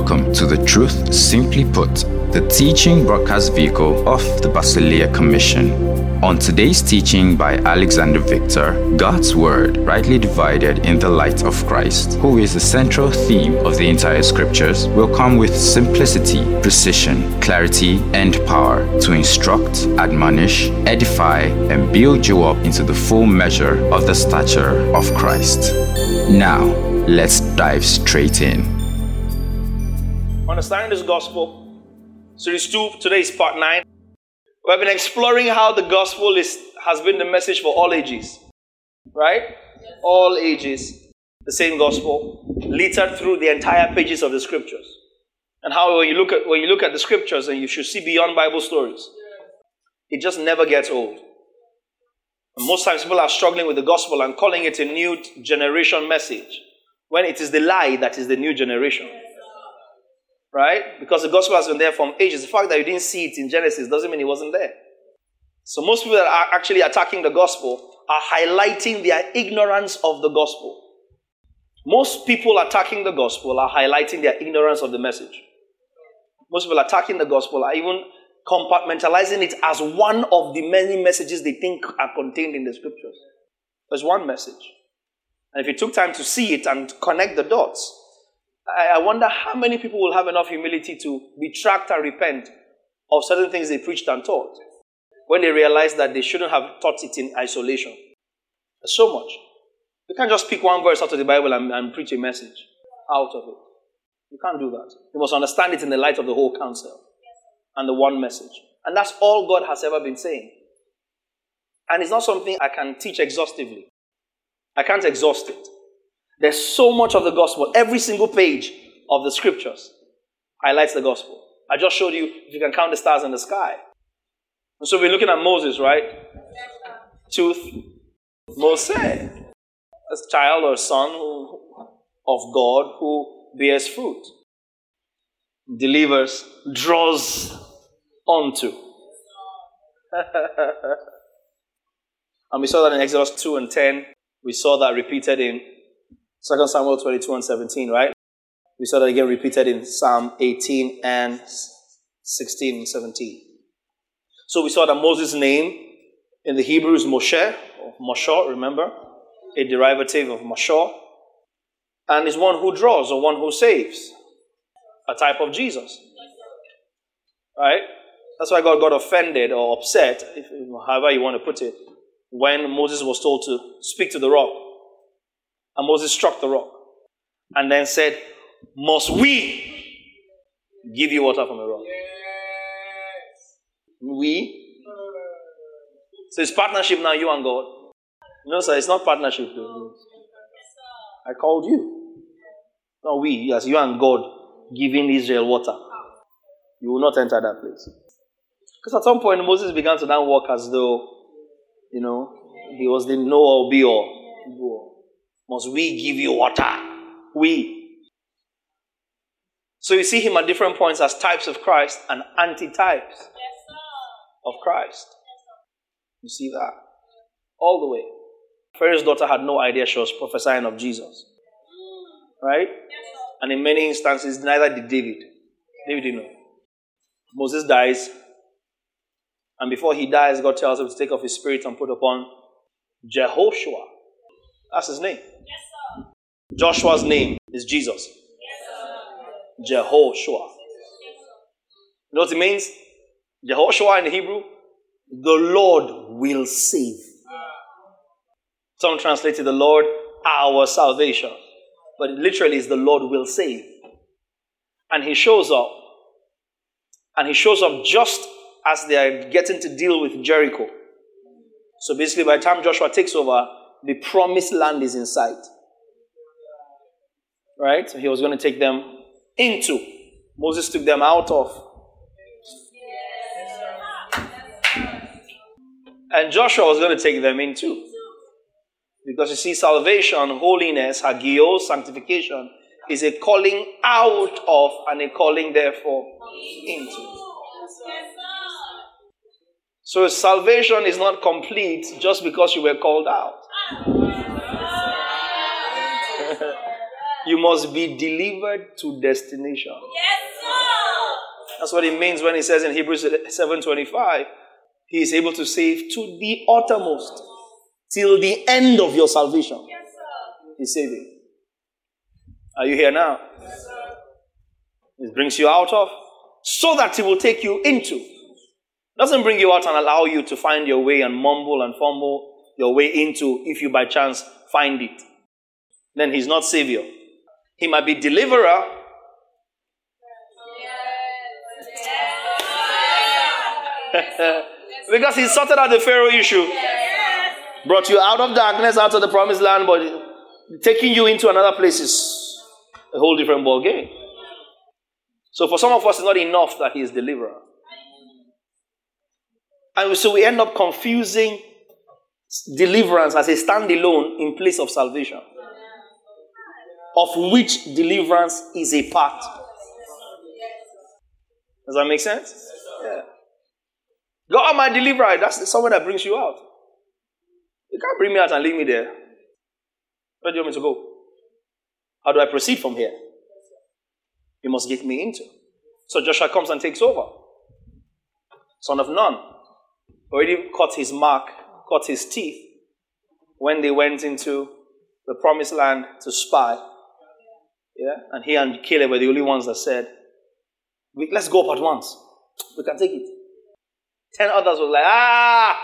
Welcome to the Truth Simply Put, the teaching broadcast vehicle of the Basileia Commission. On today's teaching by Alexander Victor, God's Word rightly divided in the light of Christ, who is the central theme of the entire scriptures, will come with simplicity, precision, clarity, and power to instruct, admonish, edify, and build you up into the full measure of the stature of Christ. Now, let's dive straight in. Understanding this gospel. Series 2, today is part 9. We have been exploring how the gospel is, has been the message for all ages. Right? Yes. All ages. The same gospel, littered through the entire pages of the scriptures. And how when you look at when you look at the scriptures and you should see beyond Bible stories, it just never gets old. And most times people are struggling with the gospel and calling it a new generation message when it is the lie that is the new generation right? Because the gospel has been there from ages. The fact that you didn't see it in Genesis doesn't mean it wasn't there. So most people that are actually attacking the gospel are highlighting their ignorance of the gospel. Most people attacking the gospel are highlighting their ignorance of the message. Most people attacking the gospel are even compartmentalizing it as one of the many messages they think are contained in the scriptures. There's one message. And if you took time to see it and connect the dots, I wonder how many people will have enough humility to retract and repent of certain things they preached and taught when they realize that they shouldn't have taught it in isolation. There's so much. You can't just pick one verse out of the Bible and, and preach a message out of it. You can't do that. You must understand it in the light of the whole counsel and the one message. And that's all God has ever been saying. And it's not something I can teach exhaustively. I can't exhaust it. There's so much of the gospel. Every single page of the scriptures highlights the gospel. I just showed you if you can count the stars in the sky. And so we're looking at Moses, right? Tooth Moses, a child or son of God who bears fruit, delivers, draws onto. and we saw that in Exodus 2 and 10. We saw that repeated in Second Samuel 22 and 17, right? We saw that again repeated in Psalm 18 and 16 and 17. So we saw that Moses' name in the Hebrew is Moshe, or Moshe, remember? A derivative of Moshe. And is one who draws or one who saves. A type of Jesus. Right? That's why God got offended or upset, if, however you want to put it, when Moses was told to speak to the rock. And Moses struck the rock and then said, Must we give you water from the rock? Yes. We? So it's partnership now, you and God. No, sir, it's not partnership. I called you. No, we, as you and God, giving Israel water. You will not enter that place. Because at some point, Moses began to now walk as though, you know, he was the know all be all. Must we give you water? We. So you see him at different points as types of Christ and anti-types yes, of Christ. Yes, you see that? All the way. Pharaoh's daughter had no idea she was prophesying of Jesus. Right? Yes, and in many instances, neither did David. David didn't know. Moses dies. And before he dies, God tells him to take off his spirit and put upon Jehoshua. That's his name. Yes, Joshua's name is Jesus. Yes, Jehoshua. You know what it means? Jehoshua in the Hebrew, the Lord will save. Some translated the Lord our salvation. But literally is the Lord will save. And he shows up. And he shows up just as they are getting to deal with Jericho. So basically, by the time Joshua takes over, the promised land is in sight. Right? So he was going to take them into. Moses took them out of. And Joshua was going to take them into. Because you see, salvation, holiness, hagios, sanctification, is a calling out of and a calling therefore into. So salvation is not complete just because you were called out. You must be delivered to destination. Yes, sir. That's what it means when he says in Hebrews 7:25, he is able to save to the uttermost, till the end of your salvation. Yes, sir. He's saving. Are you here now? Yes, sir. It brings you out of, so that he will take you into. Doesn't bring you out and allow you to find your way and mumble and fumble your way into if you by chance find it. Then he's not savior. He might be deliverer, because he sorted out the Pharaoh issue. Brought you out of darkness, out of the promised land, but taking you into another place is a whole different ball game. So for some of us, it's not enough that he is deliverer. And so we end up confusing deliverance as a standalone in place of salvation, of which deliverance is a part. Does that make sense? Yeah. God, my deliverer, that's someone that brings you out. You can't bring me out and leave me there. Where do you want me to go? How do I proceed from here? You must get me into. So Joshua comes and takes over. Son of Nun. Already caught his mark, cut his teeth when they went into the promised land to spy. Yeah? And he and Caleb were the only ones that said, Let's go up at once. We can take it. Ten others were like, ah!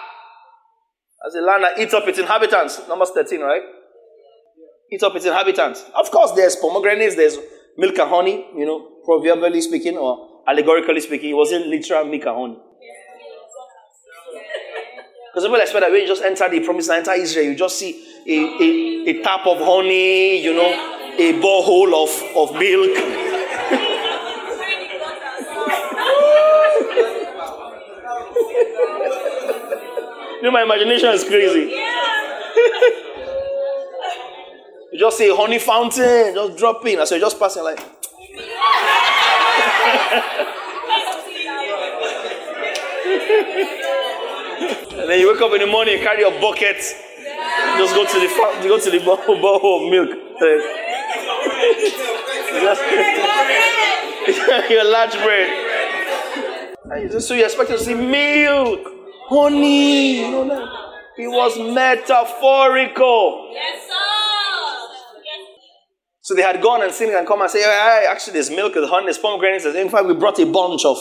As a land that eats up its inhabitants. Numbers 13, right? Eats up its inhabitants. Of course, there's pomegranates, there's milk and honey, you know, proverbially speaking or allegorically speaking. It wasn't literal milk and honey. Because people expect that when you just enter the promised land, enter Israel, you just see a, a, a tap of honey, you know, a borehole of, of milk. you know, my imagination is crazy. you just see a honey fountain, just dropping. So you're just passing like. and then you wake up in the morning, and carry your bucket, just go to the you go to the bowl of milk. your large bread. So you expect to see milk, honey. You know that? It was metaphorical. Yes, sir. So they had gone and seen it and come and say, hey, actually, there's milk, there's honey, there's pomegranates. In fact, we brought a bunch of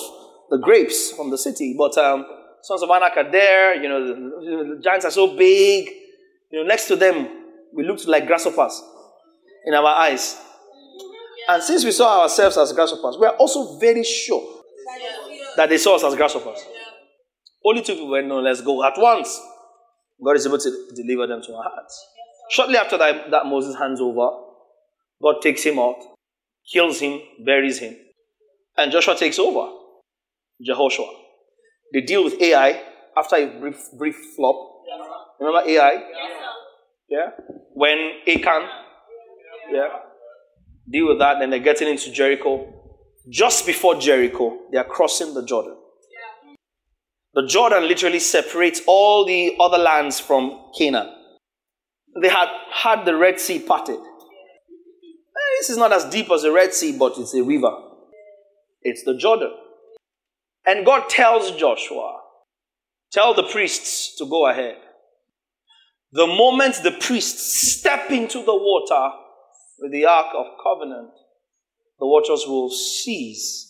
the grapes from the city. But um, sons of Anak are there. You know, the, the giants are so big. You know, next to them, we looked like grasshoppers in our eyes. And since we saw ourselves as grasshoppers, we are also very sure that they saw us as grasshoppers. Only two people went, no, let's go at once. God is able to deliver them to our hearts. Shortly after that, that Moses hands over, God takes him out, kills him, buries him, and Joshua takes over. Jehoshua. They deal with Ai after a brief, brief flop. Remember Ai? Yeah? When Achan, yeah, deal with that, then they're getting into Jericho. Just before Jericho, they are crossing the Jordan. The Jordan literally separates all the other lands from Canaan. They had had the Red Sea parted. Eh, This is not as deep as the Red Sea, but it's a river. It's the Jordan. And God tells Joshua, tell the priests to go ahead. The moment the priests step into the water with the Ark of Covenant, the waters will cease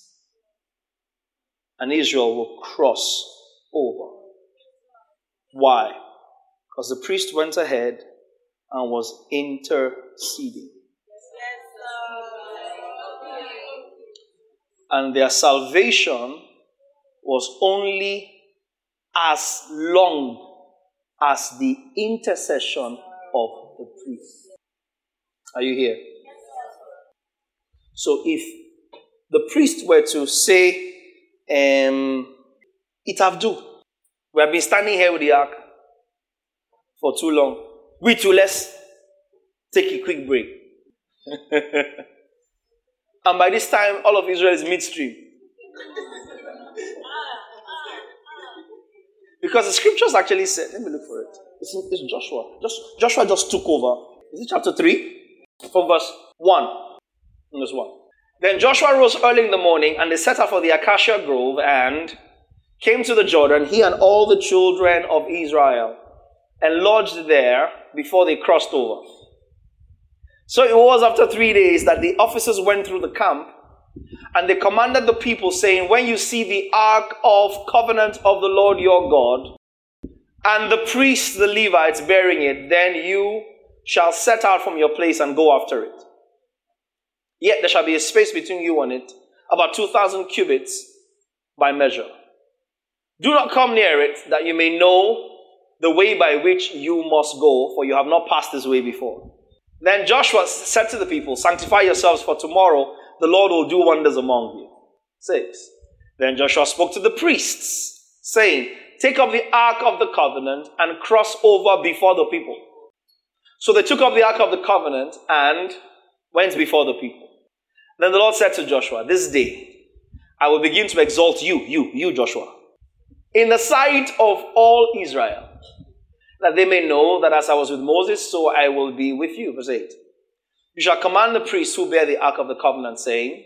and Israel will cross over. Why? Because the priest went ahead and was interceding. And their salvation was only as long as the intercession of the priest. Are you here? So if the priest were to say, um, it have. We have been standing here with the ark for too long. We too, let's take a quick break. and by this time, all of Israel is midstream. Because the scriptures actually said, let me look for it. It's, in, it's Joshua. Just, Joshua just took over. Is it chapter 3? From verse 1. Verse 1. Then Joshua rose early in the morning, and they set out for the acacia grove and came to the Jordan, he and all the children of Israel, and lodged there before they crossed over. So it was after three days that the officers went through the camp, and they commanded the people, saying, When you see the ark of covenant of the Lord your God, and the priests, the Levites, bearing it, then you shall set out from your place and go after it. Yet there shall be a space between you and it, about 2,000 cubits by measure. Do not come near it, that you may know the way by which you must go, for you have not passed this way before. Then Joshua said to the people, Sanctify yourselves, for tomorrow the Lord will do wonders among you. 6. Then Joshua spoke to the priests, saying, Take up the ark of the covenant and cross over before the people. So they took up the ark of the covenant and went before the people. Then the Lord said to Joshua, This day I will begin to exalt you, you, you, Joshua, in the sight of all Israel, that they may know that as I was with Moses, so I will be with you. Verse 8. You shall command the priests who bear the ark of the covenant, saying,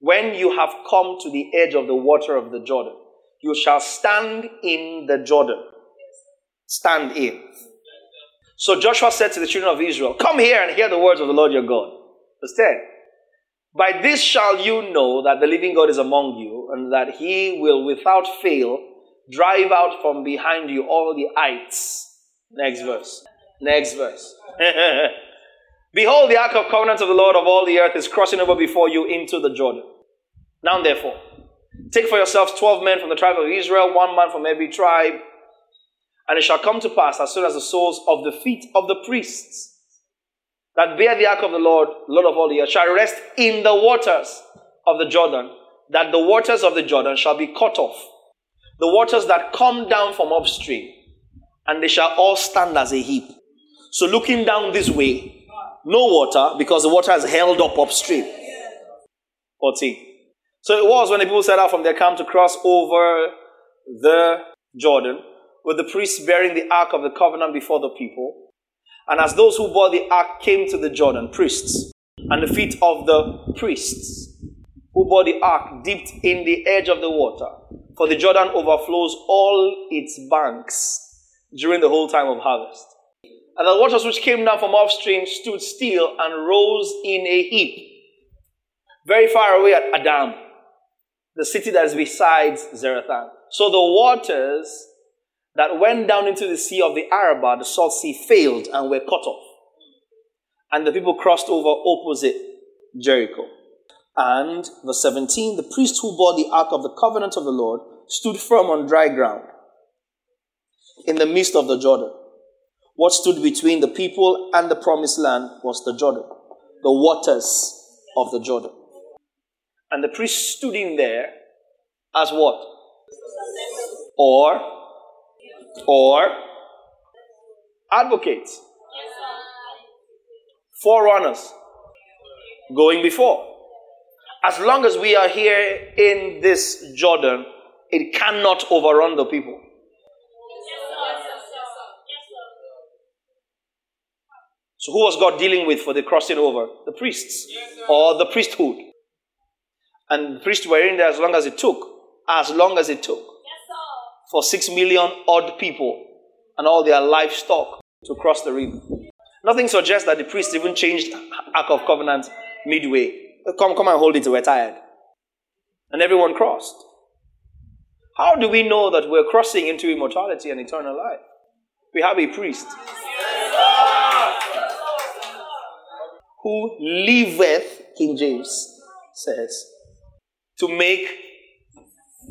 When you have come to the edge of the water of the Jordan, you shall stand in the Jordan. Stand in. So Joshua said to the children of Israel, Come here and hear the words of the Lord your God. Verse 10. By this shall you know that the living God is among you, and that he will without fail drive out from behind you all the ites. Next verse. Next verse. Behold, the ark of covenant of the Lord of all the earth is crossing over before you into the Jordan. Now therefore, take for yourselves twelve men from the tribe of Israel, one man from every tribe, and it shall come to pass as soon as the soles of the feet of the priests that bear the ark of the Lord, Lord of all the earth, shall rest in the waters of the Jordan, that the waters of the Jordan shall be cut off, the waters that come down from upstream, and they shall all stand as a heap. So looking down this way, no water, because the water has held up upstream. 14. So it was when the people set out from their camp to cross over the Jordan, with the priests bearing the ark of the covenant before the people and as those who bore the ark came to the Jordan, priests, and the feet of the priests who bore the ark dipped in the edge of the water, for the Jordan overflows all its banks during the whole time of harvest. And the waters which came down from upstream stood still and rose in a heap, very far away at Adam, the city that is beside Zarethan. So the waters that went down into the sea of the Arabah, the salt sea, failed and were cut off. And the people crossed over opposite Jericho. And verse 17, the priest who bore the ark of the covenant of the Lord stood firm on dry ground in the midst of the Jordan. What stood between the people and the promised land was the Jordan, the waters of the Jordan. And the priest stood in there as what? Or or advocates, forerunners, going before. As long as we are here in this Jordan, it cannot overrun the people. So, who was God dealing with for the crossing over? The priests or the priesthood. And the priests were in there as long as it took. As long as it took for six million odd people and all their livestock to cross the river. Nothing suggests that the priests even changed Ark of Covenant midway. Come, come and hold it, we're tired. And everyone crossed. How do we know that we're crossing into immortality and eternal life? We have a priest who liveth, King James says, to make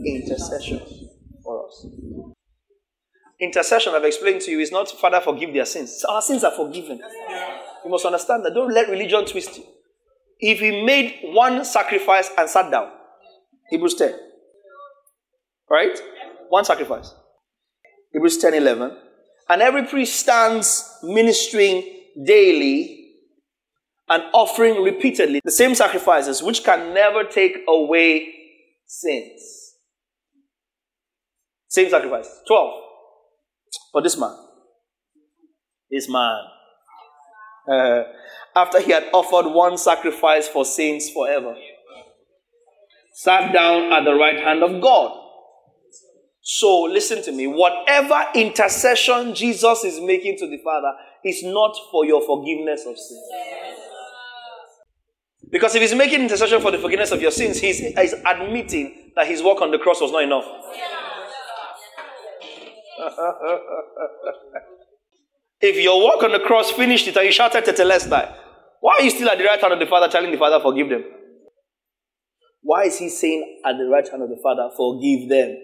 intercession for us. Intercession, I've explained to you, is not Father, forgive their sins. Our sins are forgiven. You must understand that. Don't let religion twist you. If he made one sacrifice and sat down, Hebrews 10. Right? One sacrifice. Hebrews 10 11. And every priest stands ministering daily and offering repeatedly the same sacrifices which can never take away sins. Same sacrifice. 12. For this man. This man. Uh, after he had offered one sacrifice for sins forever, sat down at the right hand of God. So, listen to me. Whatever intercession Jesus is making to the Father is not for your forgiveness of sins. Because if he's making intercession for the forgiveness of your sins, he's, he's admitting that his work on the cross was not enough. if your work on the cross finished it and you shouted Tetelestai, why are you still at the right hand of the Father telling the Father, forgive them? Why is he saying at the right hand of the Father, forgive them?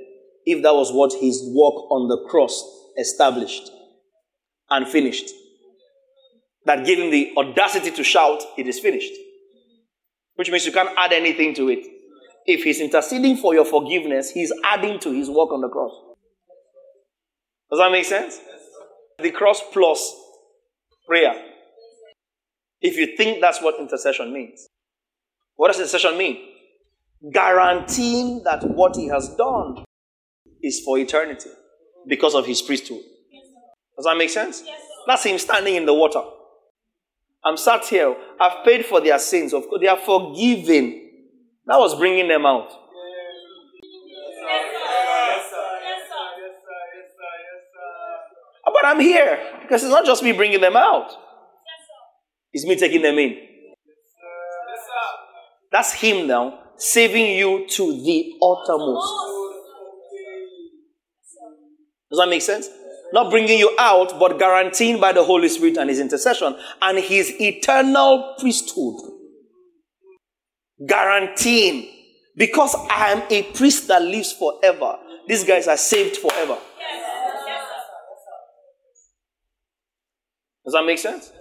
If that was what his work on the cross established and finished. That gave him the audacity to shout, it is finished. Which means you can't add anything to it. If he's interceding for your forgiveness, he's adding to his work on the cross. Does that make sense? The cross plus prayer. If you think that's what intercession means. What does intercession mean? Guaranteeing that what he has done is for eternity because of his priesthood. Does that make sense? That's him standing in the water. I'm sat here. I've paid for their sins. Of course, they are forgiven. That was bringing them out. But I'm here because it's not just me bringing them out, it's me taking them in. That's Him now saving you to the uttermost. Does that make sense? Not bringing you out, but guaranteeing by the Holy Spirit and His intercession and His eternal priesthood. Guaranteeing. Because I am a priest that lives forever, these guys are saved forever. Does that make sense?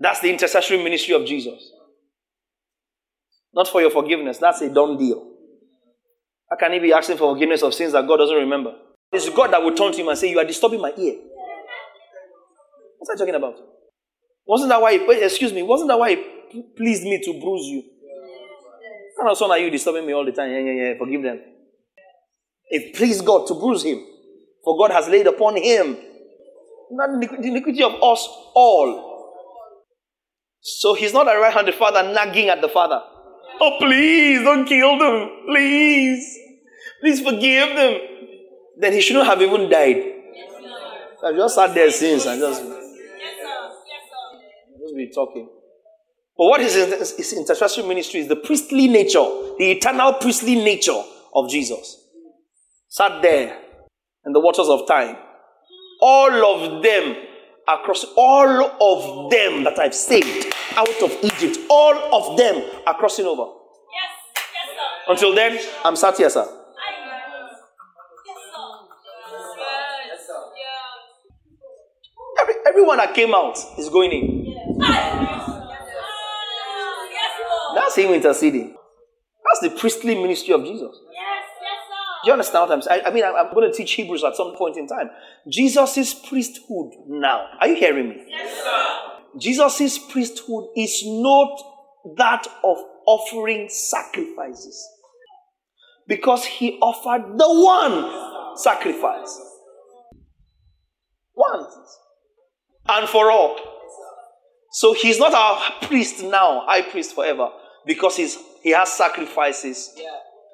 That's the intercessory ministry of Jesus. Not for your forgiveness, that's a done deal. How can he be asking for forgiveness of sins that God doesn't remember? It's God that will turn to him and say, You are disturbing my ear. What's that talking about? Wasn't that why, he, excuse me, wasn't that why he pleased me to bruise you? How son are you disturbing me all the time? Yeah, yeah, yeah, forgive them. It pleased God to bruise him, for God has laid upon him not the iniquity of us all. So he's not a right handed father nagging at the father. Oh, please don't kill them. Please. Please forgive them. Then he shouldn't have even died. I've just sat there since and just, just be talking. But what is his intercessory ministry is the priestly nature, the eternal priestly nature of Jesus. Sat there in the waters of time all of them across all of them that I've saved out of Egypt, all of them are crossing over. Yes, yes, sir. Until then, I'm sat here, sir. Everyone that came out is going in. That's him interceding. That's the priestly ministry of Jesus. Yes, yes, sir. Do you understand what I'm saying? I, I mean, I'm, I'm going to teach Hebrews at some point in time. Jesus' priesthood now. Are you hearing me? Yes, sir. Jesus' priesthood is not that of offering sacrifices. Because he offered the one sacrifice. One. And for all. So he's not our priest now, high priest forever, because he's, he has sacrifices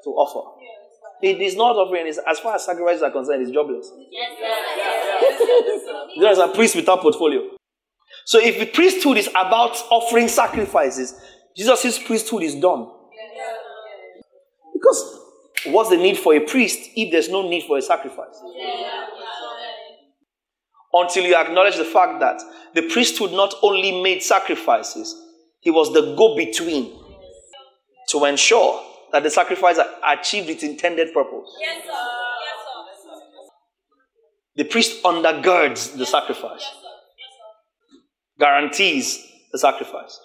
to offer. It is not offering, it's- as far as sacrifices are concerned, it's jobless. There is a priest without portfolio. So if the priesthood is about offering sacrifices, Jesus' priesthood is done. Because what's the need for a priest if there's no need for a sacrifice? Until you acknowledge the fact that the priesthood not only made sacrifices, he was the go between to ensure that the sacrifice achieved its intended purpose. Yes, sir. Yes, sir. The priest undergirds the sacrifice, Yes, sir. Yes, sir. guarantees the sacrifice.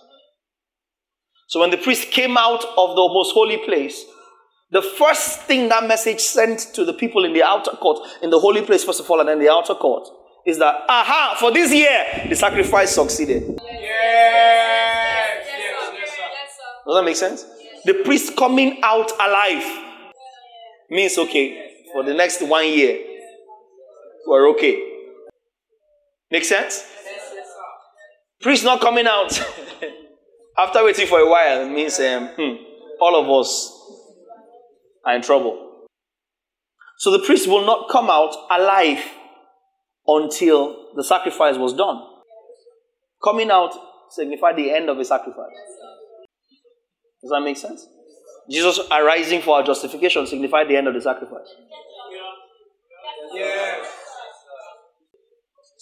So when the priest came out of the most holy place, the first thing that message sent to the people in the outer court, in the holy place, first of all, and then the outer court, is that, aha, for this year, the sacrifice succeeded. Yes, sir. Yes, sir. Does that make sense? The priest coming out alive means, okay, for the next one year, we're okay. Make sense? Priest not coming out after waiting for a while means um, hmm, all of us are in trouble. So the priest will not come out alive until the sacrifice was done. Coming out signified the end of the sacrifice. Does that make sense? Jesus arising for our justification signified the end of the sacrifice. Yes.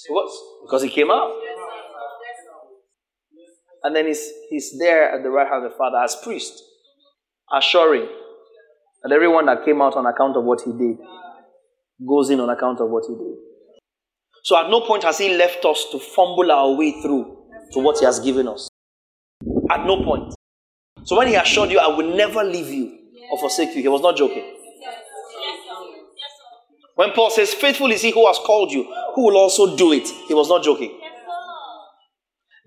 What? Because he came out. And then he's, he's there at the right hand of the Father as priest, assuring that everyone that came out on account of what he did goes in on account of what he did. So at no point has he left us to fumble our way through to what he has given us. At no point. So when he assured you, I will never leave you or forsake you, he was not joking. When Paul says, Faithful is he who has called you, who will also do it, he was not joking.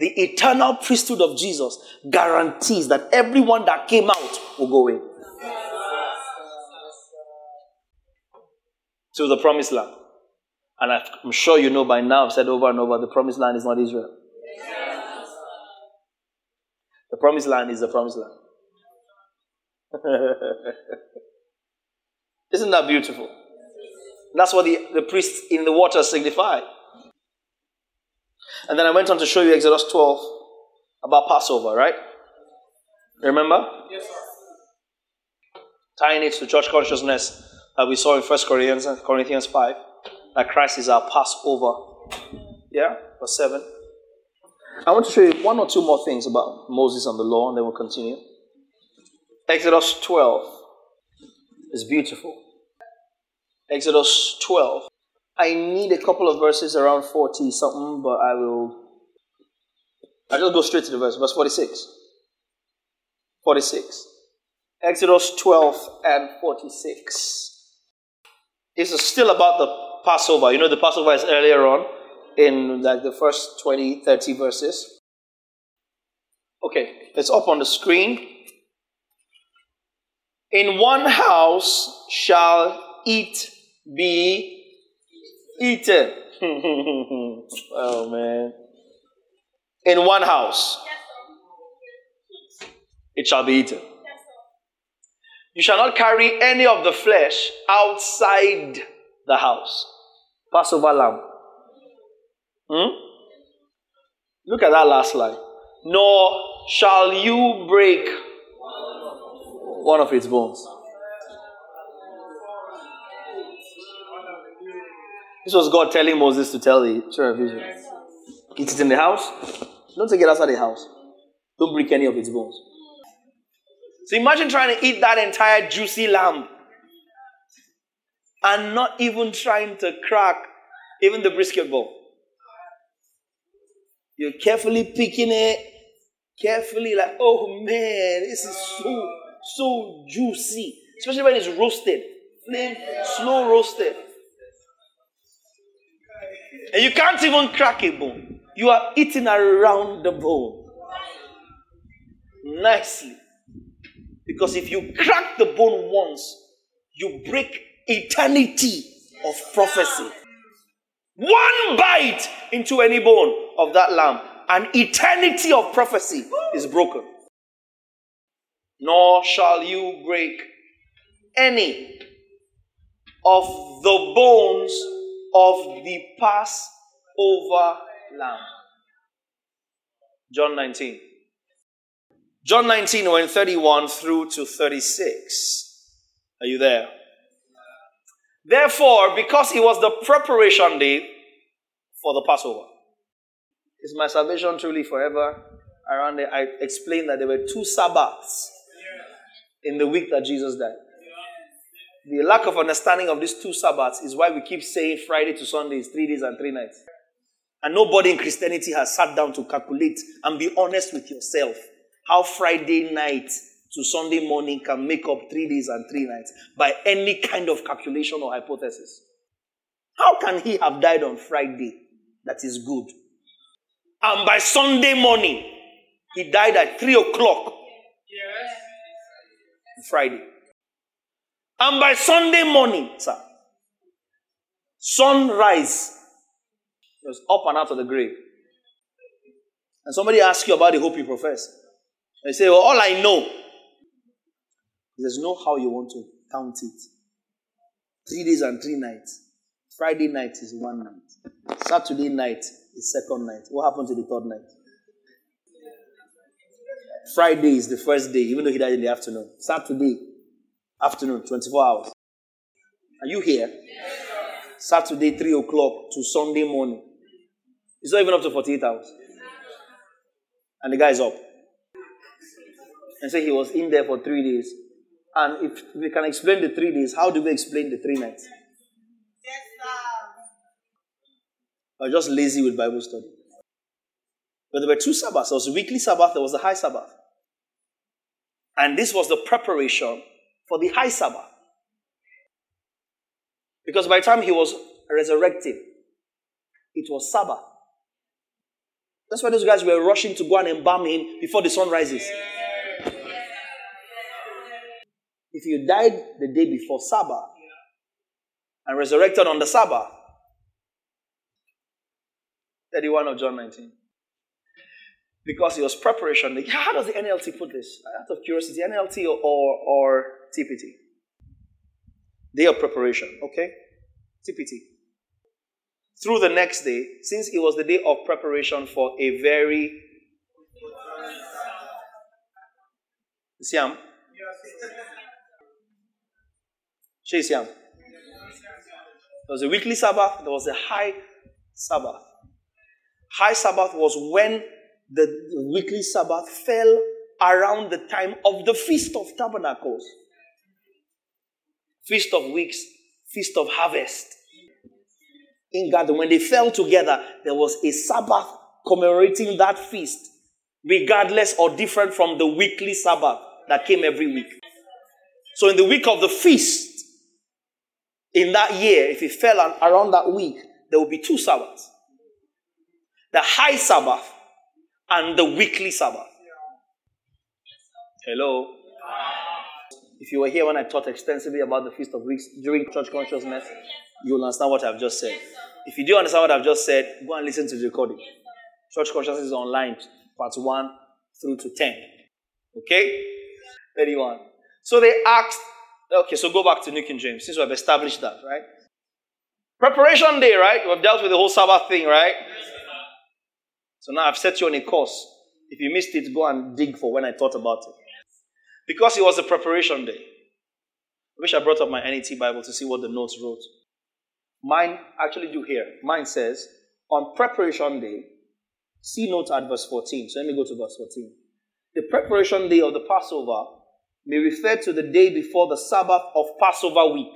The eternal priesthood of Jesus guarantees that everyone that came out will go in to the promised land. And I'm sure you know by now, I've said over and over, the promised land is not Israel. The promised land is the promised land. Isn't that beautiful? That's what the, the priests in the water signify. And then I went on to show you Exodus 12 about Passover, right? Remember? Yes, sir. Tying it to church consciousness that we saw in 1 Corinthians, Corinthians 5, that Christ is our Passover. Yeah? Verse 7. I want to show you one or two more things about Moses and the law, and then we'll continue. Exodus 12 is beautiful. Exodus 12. I need a couple of verses around 40 something, but I will. I'll just go straight to the verse. Verse 46. 46. Exodus 12 and 46. This is still about the Passover. You know, the Passover is earlier on in like the first 20, 30 verses. Okay, it's up on the screen. In one house shall it be eaten. oh man. In one house it shall be eaten. You shall not carry any of the flesh outside the house. Passover lamb. Hmm? Look at that last line. Nor shall you break one of its bones. This was God telling Moses to tell the children of Israel. Eat it in the house. Don't take it outside the house. Don't break any of its bones. So imagine trying to eat that entire juicy lamb and not even trying to crack even the brisket bone. You're carefully picking it, carefully like, oh man, this is so, so juicy. Especially when it's roasted, flame, slow roasted. And you can't even crack a bone. You are eating around the bone. Nicely. Because if you crack the bone once, you break eternity of prophecy. One bite into any bone of that lamb, an eternity of prophecy is broken. Nor shall you break any of the bones of the Passover lamb. John 19. John 19, we're 31 through to 36. Are you there? Therefore, because it was the preparation day for the Passover, is my salvation truly forever? Around I explained that there were two Sabbaths in the week that Jesus died. The lack of understanding of these two Sabbaths is why we keep saying Friday to Sunday is three days and three nights. And nobody in Christianity has sat down to calculate and be honest with yourself how Friday night to Sunday morning can make up three days and three nights by any kind of calculation or hypothesis. How can he have died on Friday that is good? And by Sunday morning, he died at three o'clock Yes. Friday. And by Sunday morning, sir, sunrise, was up and out of the grave. And somebody asks you about the hope you profess. And you say, Well, all I know. There's no how you want to count it. Three days and three nights. Friday night is one night. Saturday night is second night. What happened to the third night? Friday is the first day, even though he died in the afternoon. Saturday, afternoon, 24 hours. Are you here? Saturday, 3 o'clock to Sunday morning. It's not even up to 48 hours. And the guy's up. And so he was in there for three days. And if we can explain the three days, how do we explain the three nights? Or just lazy with Bible study. But there were two Sabbaths. There was a weekly Sabbath, there was a high Sabbath. And this was the preparation for the high Sabbath. Because by the time he was resurrected, it was Sabbath. That's why those guys were rushing to go and embalm him before the sun rises. If you died the day before Sabbath and resurrected on the Sabbath, 31 of John 19. Because it was preparation. How does the NLT put this? Out of curiosity, NLT or, or, or TPT? Day of preparation, okay? TPT. Through the next day, since it was the day of preparation for a very Siam. She Siam. There was a weekly Sabbath, there was a high Sabbath. High Sabbath was when the weekly Sabbath fell around the time of the Feast of Tabernacles. Feast of Weeks, Feast of Harvest. In God, when they fell together, there was a Sabbath commemorating that feast, regardless or different from the weekly Sabbath that came every week. So, in the week of the feast, in that year, if it fell on, around that week, there will be two Sabbaths the high Sabbath and the weekly Sabbath. Hello? If you were here when I taught extensively about the Feast of Weeks during church consciousness, you will understand what I've just said. If you do understand what I've just said, go and listen to the recording. Church consciousness is online, part 1 through to 10. Okay? 31. So they asked, okay, so go back to New King James, since we've established that, right? Preparation day, right? We've dealt with the whole Sabbath thing, right? So now I've set you on a course. If you missed it, go and dig for when I thought about it. Because it was a preparation day. I wish I brought up my NET Bible to see what the notes wrote. Mine actually do here. Mine says, on preparation day, see note at verse 14. So let me go to verse 14. The preparation day of the Passover may refer to the day before the Sabbath of Passover week.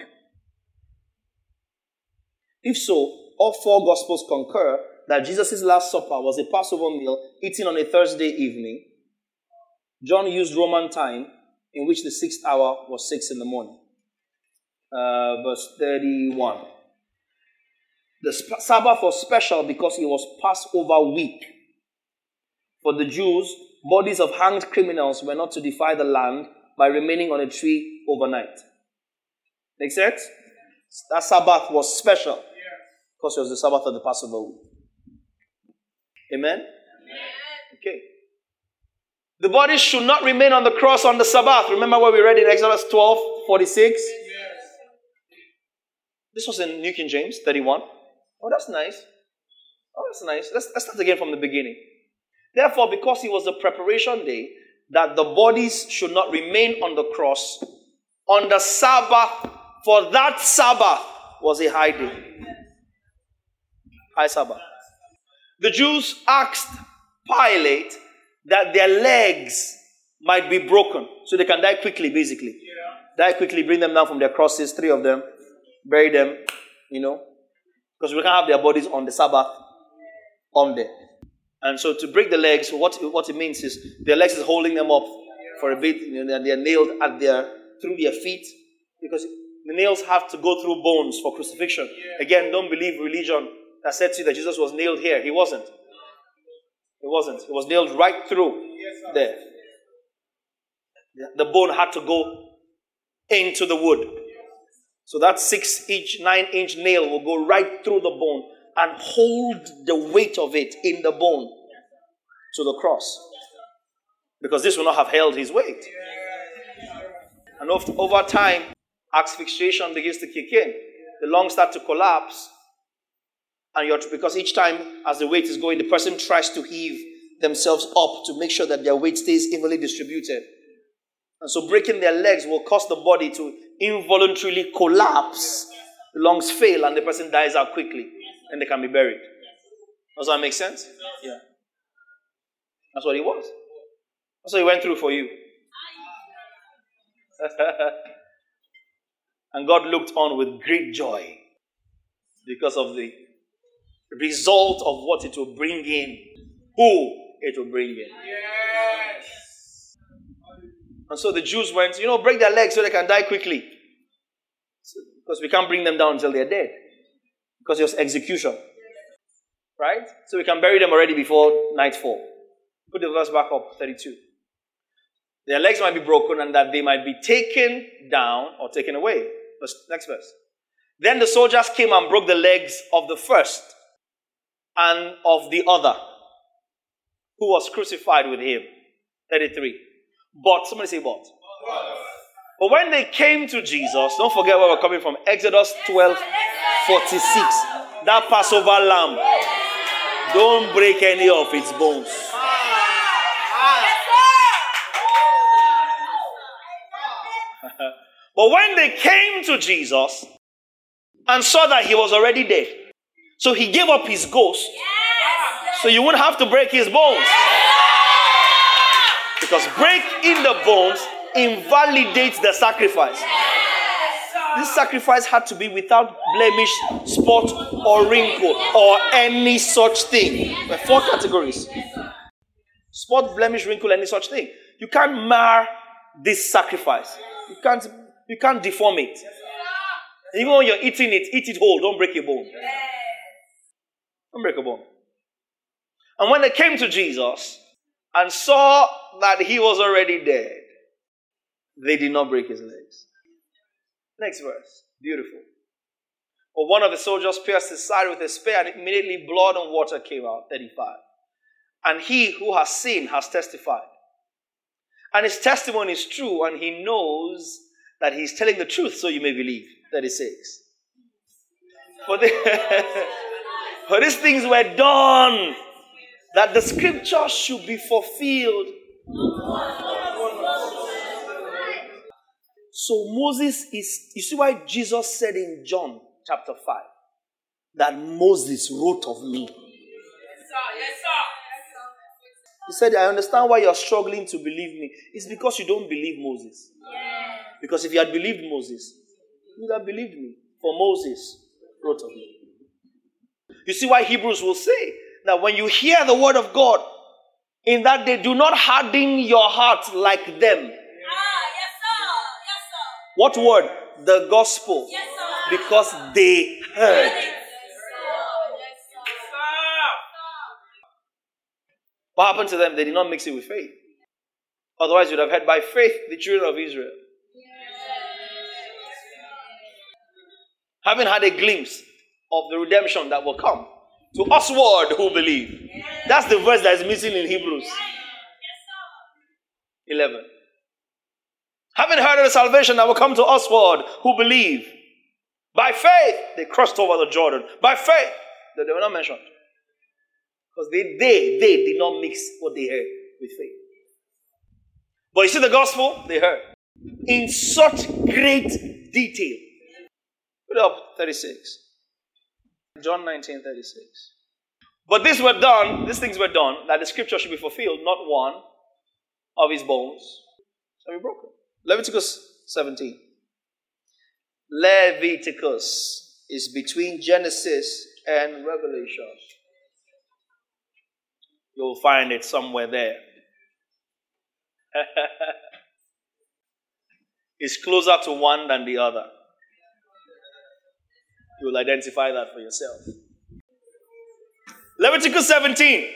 If so, all four Gospels concur that Jesus' Last Supper was a Passover meal eaten on a Thursday evening. John used Roman time, in which the sixth hour was six in the morning. Uh, verse 31. The Sabbath was special because it was Passover week. For the Jews, bodies of hanged criminals were not to defy the land by remaining on a tree overnight. Make sense? That Sabbath was special because it was the Sabbath of the Passover week. Amen? Amen? Okay. The body should not remain on the cross on the Sabbath. Remember what we read in Exodus 12 46? Yes. This was in New King James 31. Oh, that's nice. Oh, that's nice. Let's, let's start again from the beginning. Therefore, because it was the preparation day, that the bodies should not remain on the cross on the Sabbath, for that Sabbath was a high day. High Sabbath. The Jews asked Pilate that their legs might be broken so they can die quickly, basically. Yeah. Die quickly, bring them down from their crosses, three of them, bury them, you know, because we can't have their bodies on the Sabbath on there. And so to break the legs, what, what it means is their legs is holding them up for a bit, you know, and they're nailed at their through their feet because the nails have to go through bones for crucifixion. Again, don't believe religion that said to you that Jesus was nailed here. He wasn't. He wasn't. He was nailed right through there. The bone had to go into the wood. So that six inch, nine inch nail will go right through the bone and hold the weight of it in the bone. to the cross. Because this will not have held his weight. And over time, asphyxiation begins to kick in. The lungs start to collapse. And you're, because each time as the weight is going, the person tries to heave themselves up to make sure that their weight stays evenly distributed. And so breaking their legs will cause the body to involuntarily collapse. The lungs fail and the person dies out quickly. And they can be buried. Does that make sense? Yeah. That's what he was. That's what he went through for you. and God looked on with great joy because of the result of what it will bring in. Who it will bring in. Yes. And so the Jews went, you know, break their legs so they can die quickly. So, because we can't bring them down until they're dead. Because it was execution. Right? So we can bury them already before nightfall. Put the verse back up, 32. Their legs might be broken and that they might be taken down or taken away. Next verse. Then the soldiers came and broke the legs of the first and of the other who was crucified with him. 33. But, somebody say, but. But when they came to Jesus, don't forget where we're coming from Exodus 12 46. That Passover lamb. Don't break any of its bones. but when they came to Jesus and saw that he was already dead, so he gave up his ghost so you wouldn't have to break his bones. Because breaking the bones invalidates the sacrifice. This sacrifice had to be without blemish, spot, or wrinkle, or any such thing. There are four categories spot, blemish, wrinkle, any such thing. You can't mar this sacrifice. You can't, you can't deform it. Even when you're eating it, eat it whole. Don't break a bone. Don't break a bone. And when they came to Jesus and saw that he was already dead, they did not break his legs. Next verse. Beautiful. But one of the soldiers pierced his side with a spear, and immediately blood and water came out. 35. And he who has seen has testified. And his testimony is true, and he knows that he's telling the truth, so you may believe. 36. For, the, for these things were done that the scripture should be fulfilled. So Moses is, you see why Jesus said in John chapter 5 that Moses wrote of me. Yes, sir. Yes, sir. He said, I understand why you're struggling to believe me. It's because you don't believe Moses. Because if you had believed Moses, you would have believed me. For Moses wrote of me. You see why Hebrews will say that when you hear the word of God, in that day, do not harden your heart like them. Ah, yes, sir. Yes, sir. What word? The gospel. Yes, sir. Because they heard. Yes, sir. Yes, sir. What happened to them? They did not mix it with faith. Otherwise, you'd have heard by faith the children of Israel. Having had a glimpse of the redemption that will come to us. usward who believe. That's the verse that is missing in Hebrews 11. Having heard of the salvation that will come to us, usward who believe. By faith, they crossed over the Jordan. By faith, that they were not mentioned. Because they, they, they did not mix what they heard with faith. But you see the gospel they heard in such great detail. Put up 36. John 19 36. But these were done, these things were done, that the scripture should be fulfilled, not one of his bones shall be broken. Leviticus 17. Leviticus is between Genesis and Revelation. You'll find it somewhere there. it's closer to one than the other. You will identify that for yourself. Leviticus 17.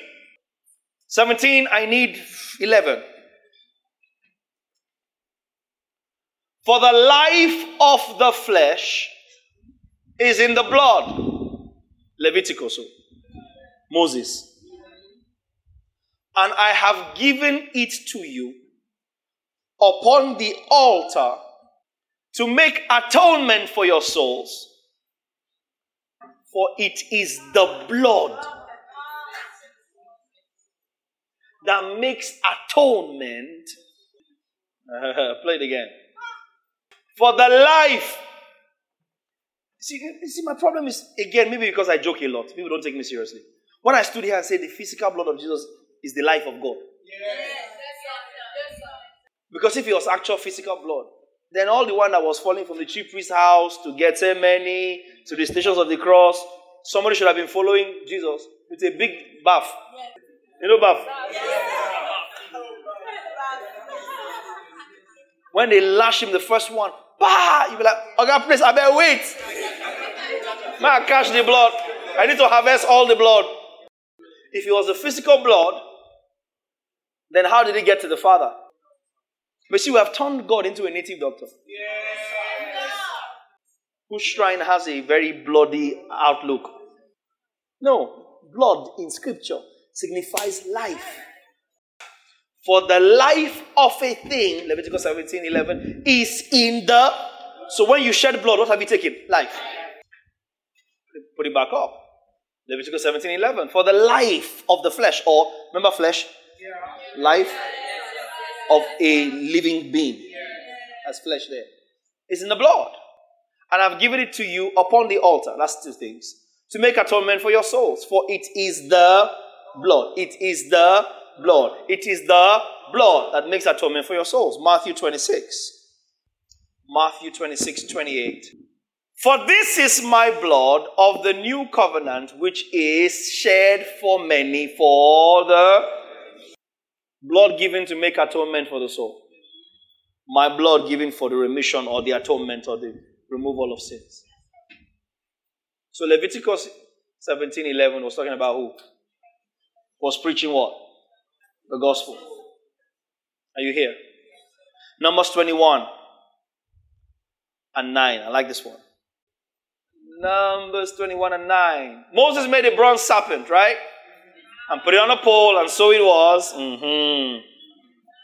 17, I need 11. For the life of the flesh is in the blood. Leviticus. oh. Moses. and I have given it to you upon the altar to make atonement for your souls. For it is the blood that makes atonement. play it again. For the life. See, you see, my problem is, again, maybe because I joke a lot. People don't take me seriously. When I stood here and said the physical blood of Jesus is the life of God. Because if it was actual physical blood, then all the one that was falling from the chief priest's house to Gethsemane, to the stations of the cross, somebody should have been following Jesus with a big bath. You know bath? When they lash him, the first one, bah! You be like, okay, please, I better wait. May I catch the blood? I need to harvest all the blood. If it was the physical blood, then how did it get to the Father? But see, we have turned God into a native doctor. Whose shrine has a very bloody outlook. No, blood in scripture signifies life. For the life of a thing, Leviticus 17 11, is in the. So when you shed blood, what have you taken? Life. Put it back up. Leviticus 17 11. For the life of the flesh, or remember flesh? Life of a living being. As flesh there. It's in the blood. And I've given it to you upon the altar. That's two things. To make atonement for your souls. For it is the blood. It is the blood. It is the blood that makes atonement for your souls. Matthew 26. Matthew 26, 28. For this is my blood of the new covenant, which is shed for many for the blood given to make atonement for the soul. My blood given for the remission or the atonement or the removal of sins. So Leviticus 17 11 was talking about who? Was preaching what? The gospel. Are you here? Numbers 21 and 9. I like this one. Numbers 21 and 9. Moses made a bronze serpent, right? And put it on a pole, and so it was. Mm-hmm.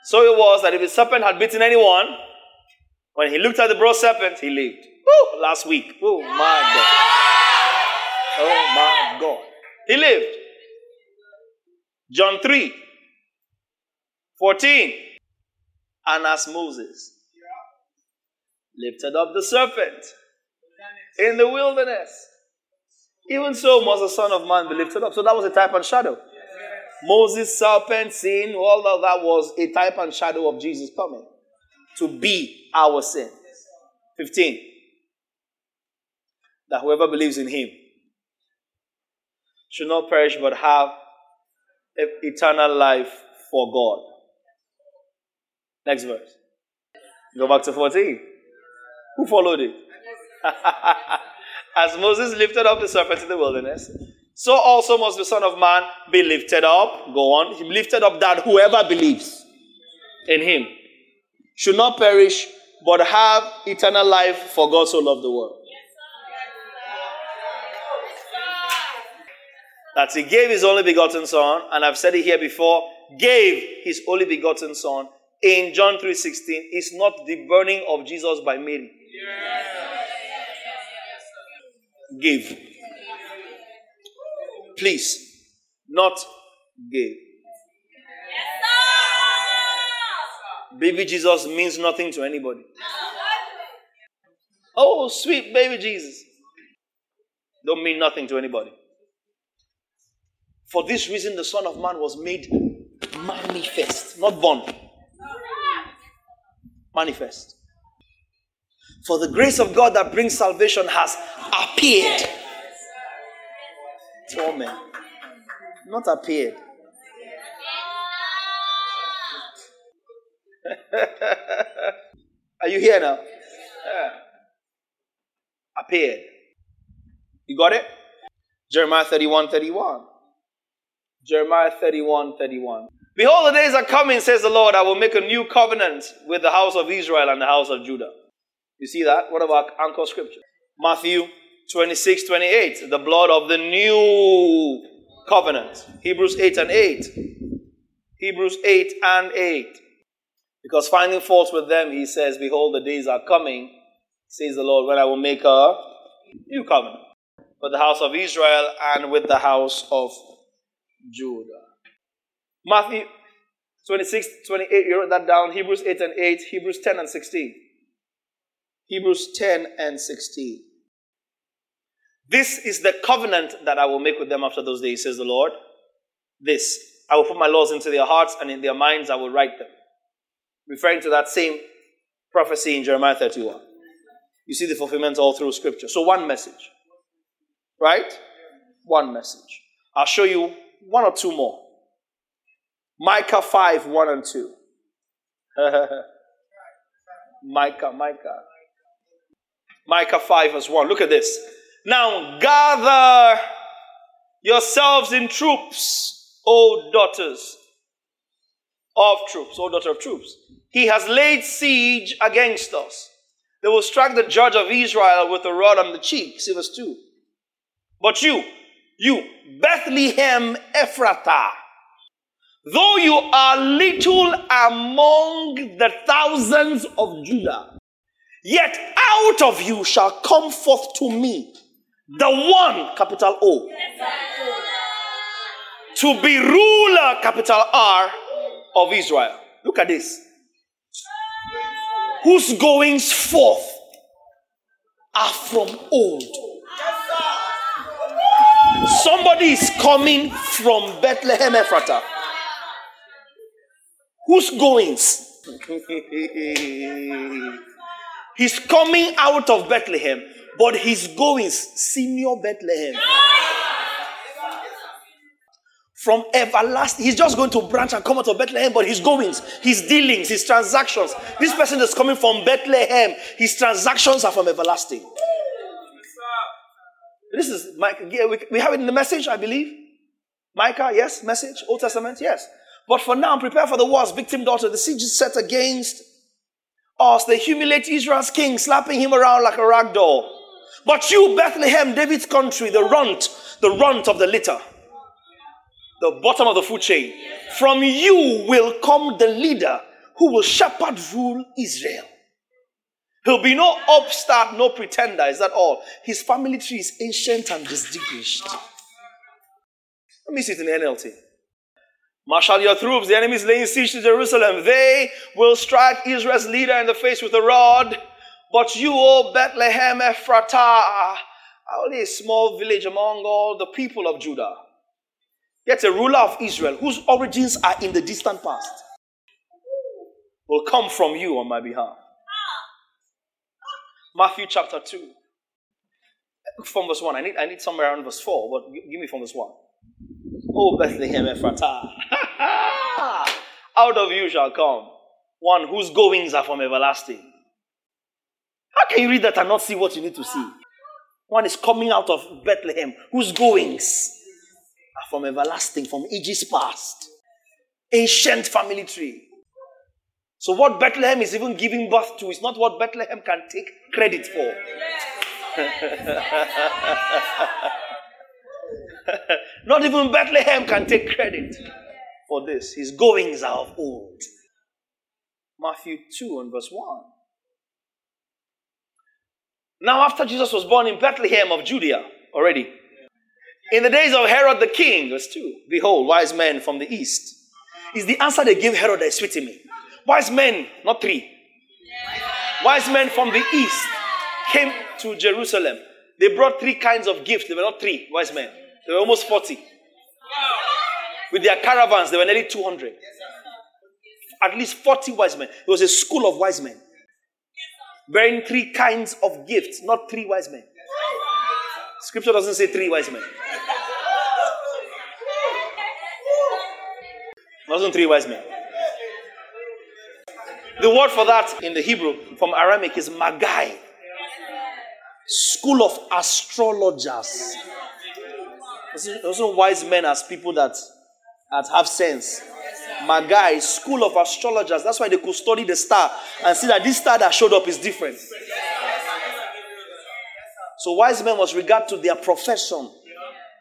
So it was that if the serpent had bitten anyone, when he looked at the bronze serpent, he lived. Woo, last week. Oh my God. Oh my God. He lived. John 3 14. And as Moses lifted up the serpent in the wilderness, even so must the Son of Man be lifted up. So that was a type and shadow. Moses, serpent, sin, all of that was a type and shadow of Jesus coming to be our sin. 15. That whoever believes in him should not perish but have eternal life for God. Next verse. Go back to 14. Who followed it? As Moses lifted up the serpent in the wilderness, so also must the Son of Man be lifted up. Go on. He lifted up that whoever believes in him should not perish, but have eternal life for God so loved the world. That he gave his only begotten son, and I've said it here before, gave his only begotten son in John 3:16 is not the burning of Jesus by Mary. Give. Please, not give. Baby Jesus means nothing to anybody. Oh, sweet baby Jesus. Don't mean nothing to anybody. For this reason, the Son of Man was made manifest, not born. Manifest. For the grace of God that brings salvation has appeared. To men. Not appeared. Are you here now? Yeah. Appeared. You got it? Jeremiah 31 31. Jeremiah 31 31. Behold, the days are coming, says the Lord, I will make a new covenant with the house of Israel and the house of Judah. You see that? What about anchor scripture? Matthew 26 28. The blood of the new covenant. Hebrews 8 and 8. Hebrews 8 and 8. Because finding fault with them, he says, Behold, the days are coming, says the Lord, when I will make a new covenant with the house of Israel and with the house of Judah. Matthew 26, 28, you wrote that down. Hebrews 8 and 8, Hebrews 10 and 16. Hebrews 10 and 16. This is the covenant that I will make with them after those days, says the Lord. This I will put my laws into their hearts, and in their minds I will write them. Referring to that same prophecy in Jeremiah 31. You see the fulfillment all through Scripture. So, one message. Right? One message. I'll show you one or two more. Micah 5 1 and 2. Micah, Micah. Micah 5 verse 1. Look at this. Now gather yourselves in troops, O daughters of troops, O daughter of troops. He has laid siege against us. They will strike the judge of Israel with a rod on the cheek. See verse 2. But you, you, Bethlehem Ephratah, though you are little among the thousands of Judah, yet out of you shall come forth to me the one, capital O, to be ruler, capital R, of Israel. Look at this. Whose goings forth are from old. Somebody is coming from Bethlehem Ephrata. Whose goings? He's coming out of Bethlehem, but his goings, senior Bethlehem. From everlasting, he's just going to branch and come out of Bethlehem, but his goings, his dealings, his transactions. This person is coming from Bethlehem, his transactions are from everlasting. This is Micah. We have it in the message, I believe. Micah, yes, message, Old Testament, yes. But for now, prepare for the worst. victim daughter. The siege is set against us. They humiliate Israel's king, slapping him around like a rag doll. But you, Bethlehem, David's country, the runt, the runt of the litter, the bottom of the food chain, from you will come the leader who will shepherd rule Israel. He'll be no upstart, no pretender. Is that all? His family tree is ancient and distinguished. Let me see it in the NLT. Marshal your troops. The enemy is laying siege to Jerusalem. They will strike Israel's leader in the face with a rod. But you, O Bethlehem Ephratah, only a small village among all the people of Judah. Yet a ruler of Israel, whose origins are in the distant past, will come from you on my behalf. Matthew chapter 2. From verse 1. I need, I need somewhere around verse 4, but give me from verse 1. Oh, o Bethlehem Ephratah, out of you shall come one whose goings are from everlasting. How can you read that and not see what you need to see? One is coming out of Bethlehem, whose goings are from everlasting, from ages past. Ancient family tree. So, what Bethlehem is even giving birth to is not what Bethlehem can take credit for. not even Bethlehem can take credit for this. His goings are of old. Matthew 2 and verse 1. Now, after Jesus was born in Bethlehem of Judea already, in the days of Herod the king, verse 2, behold, wise men from the east. Is the answer they gave Herod that is sweet me. Wise men, not three. Wise men from the east came to Jerusalem. They brought three kinds of gifts. They were not three wise men, they were almost 40. With their caravans, they were nearly 200. At least 40 wise men. It was a school of wise men bearing three kinds of gifts, not three wise men. Scripture doesn't say three wise men. Wasn't three wise men. The word for that in the Hebrew from Aramaic is Magi. School of astrologers. Also, wise men as people that, that have sense. Magi, school of astrologers. That's why they could study the star and see that this star that showed up is different. So wise men was regard to their profession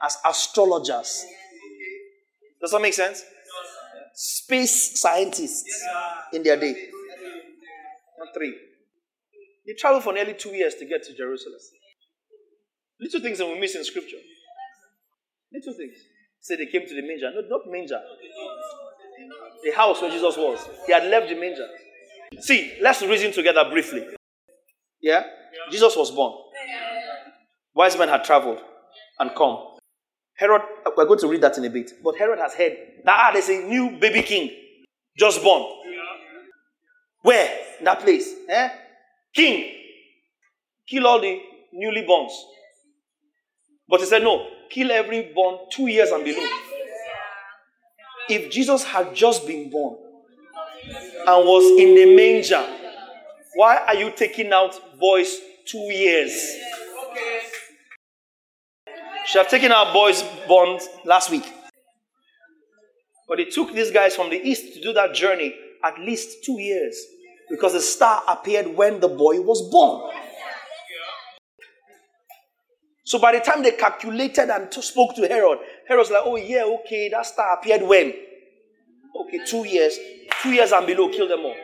as astrologers. Does that make sense? space scientists in their day. Not three. They traveled for nearly two years to get to Jerusalem. Little things that we miss in scripture. Little things. Say they came to the manger. No, not manger. The house where Jesus was. He had left the manger. See, let's reason together briefly. Yeah? Jesus was born. Wise men had traveled and come. Herod, we're going to read that in a bit. But Herod has heard that ah, there's a new baby king just born. Where? In that place. Eh? King. Kill all the newly borns. But he said, no, kill every born two years and below. If Jesus had just been born and was in the manger, why are you taking out boys two years? Should have taken out boys born last week. But it took these guys from the east to do that journey at least two years because the star appeared when the boy was born. So by the time they calculated and spoke to Herod, Herod's like, oh, yeah, okay, that star appeared when? Okay, two years. Two years and below, kill them all.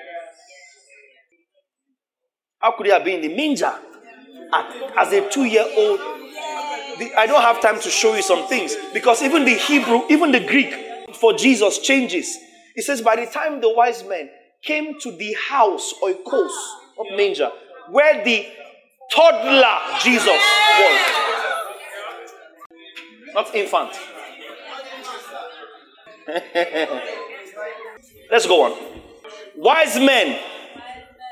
How could he have been in the manger at, as a two year old? I don't have time to show you some things because even the Hebrew, even the Greek for Jesus changes. It says, by the time the wise men came to the house or oikos of manger, where the toddler Jesus was, not infant. Let's go on. Wise men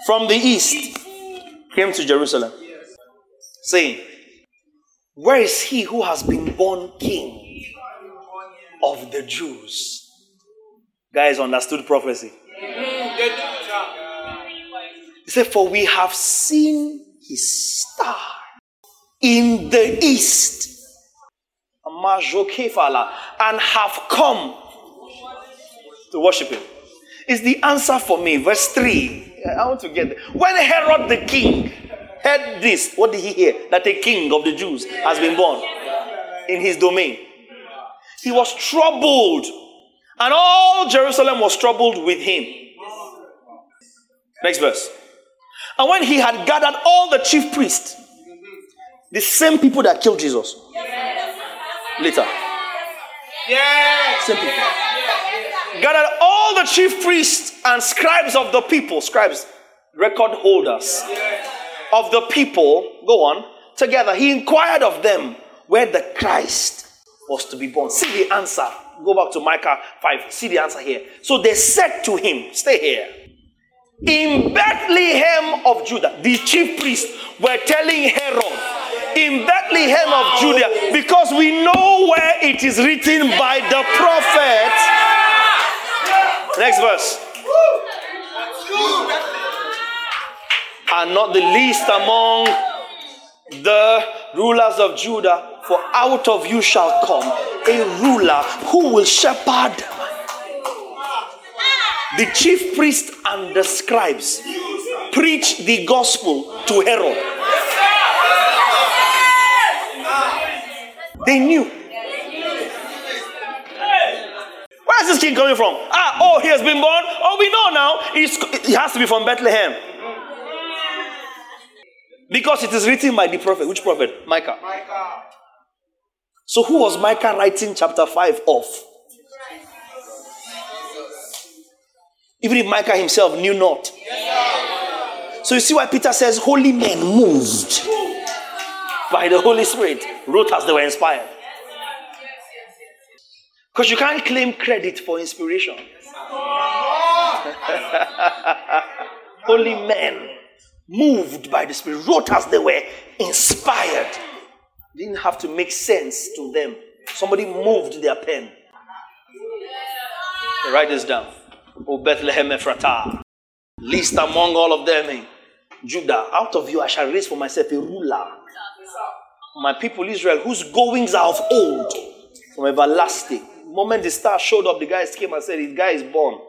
from the east came to Jerusalem, saying, Where is he who has been born king of the Jews? Guys understood prophecy. He said, For we have seen his star in the east and have come to worship him. Is the answer for me. Verse 3. I want to get there. When Herod the king heard this, what did he hear? That a king of the Jews has been born in his domain. He was troubled, and all Jerusalem was troubled with him. Next verse. And when he had gathered all the chief priests, the same people that killed Jesus, later. Yes. Simple. Gathered all the chief priests and scribes of the people, scribes, record holders of the people, go on, together. He inquired of them where the Christ was to be born. See the answer. Go back to Micah 5. See the answer here. So they said to him, Stay here. In Bethlehem of Judah, the chief priests were telling Herod, in Bethlehem of Judah because we know where it is written by the prophet. Next verse. And not the least among the rulers of Judah, for out of you shall come a ruler who will shepherd the chief priest and the scribes preach the gospel to Herod. They knew. Where is this king coming from? Ah, oh, he has been born. Oh, we know now. He has to be from Bethlehem. Because it is written by the prophet. Which prophet? Micah. Micah. So, who was Micah writing chapter 5 of? Even if Micah himself knew not. So, you see why Peter says, Holy men moved by the Holy Spirit wrote as they were inspired. Because you can't claim credit for inspiration. Holy men, moved by the Spirit, wrote as they were inspired. Didn't have to make sense to them. Somebody moved their pen. write this down. O Bethlehem Ephratah, least among all of them Judah, out of you I shall raise for myself a ruler my people Israel, whose goings are of old, from everlasting. The moment the star showed up, the guys came and said, This guy is born.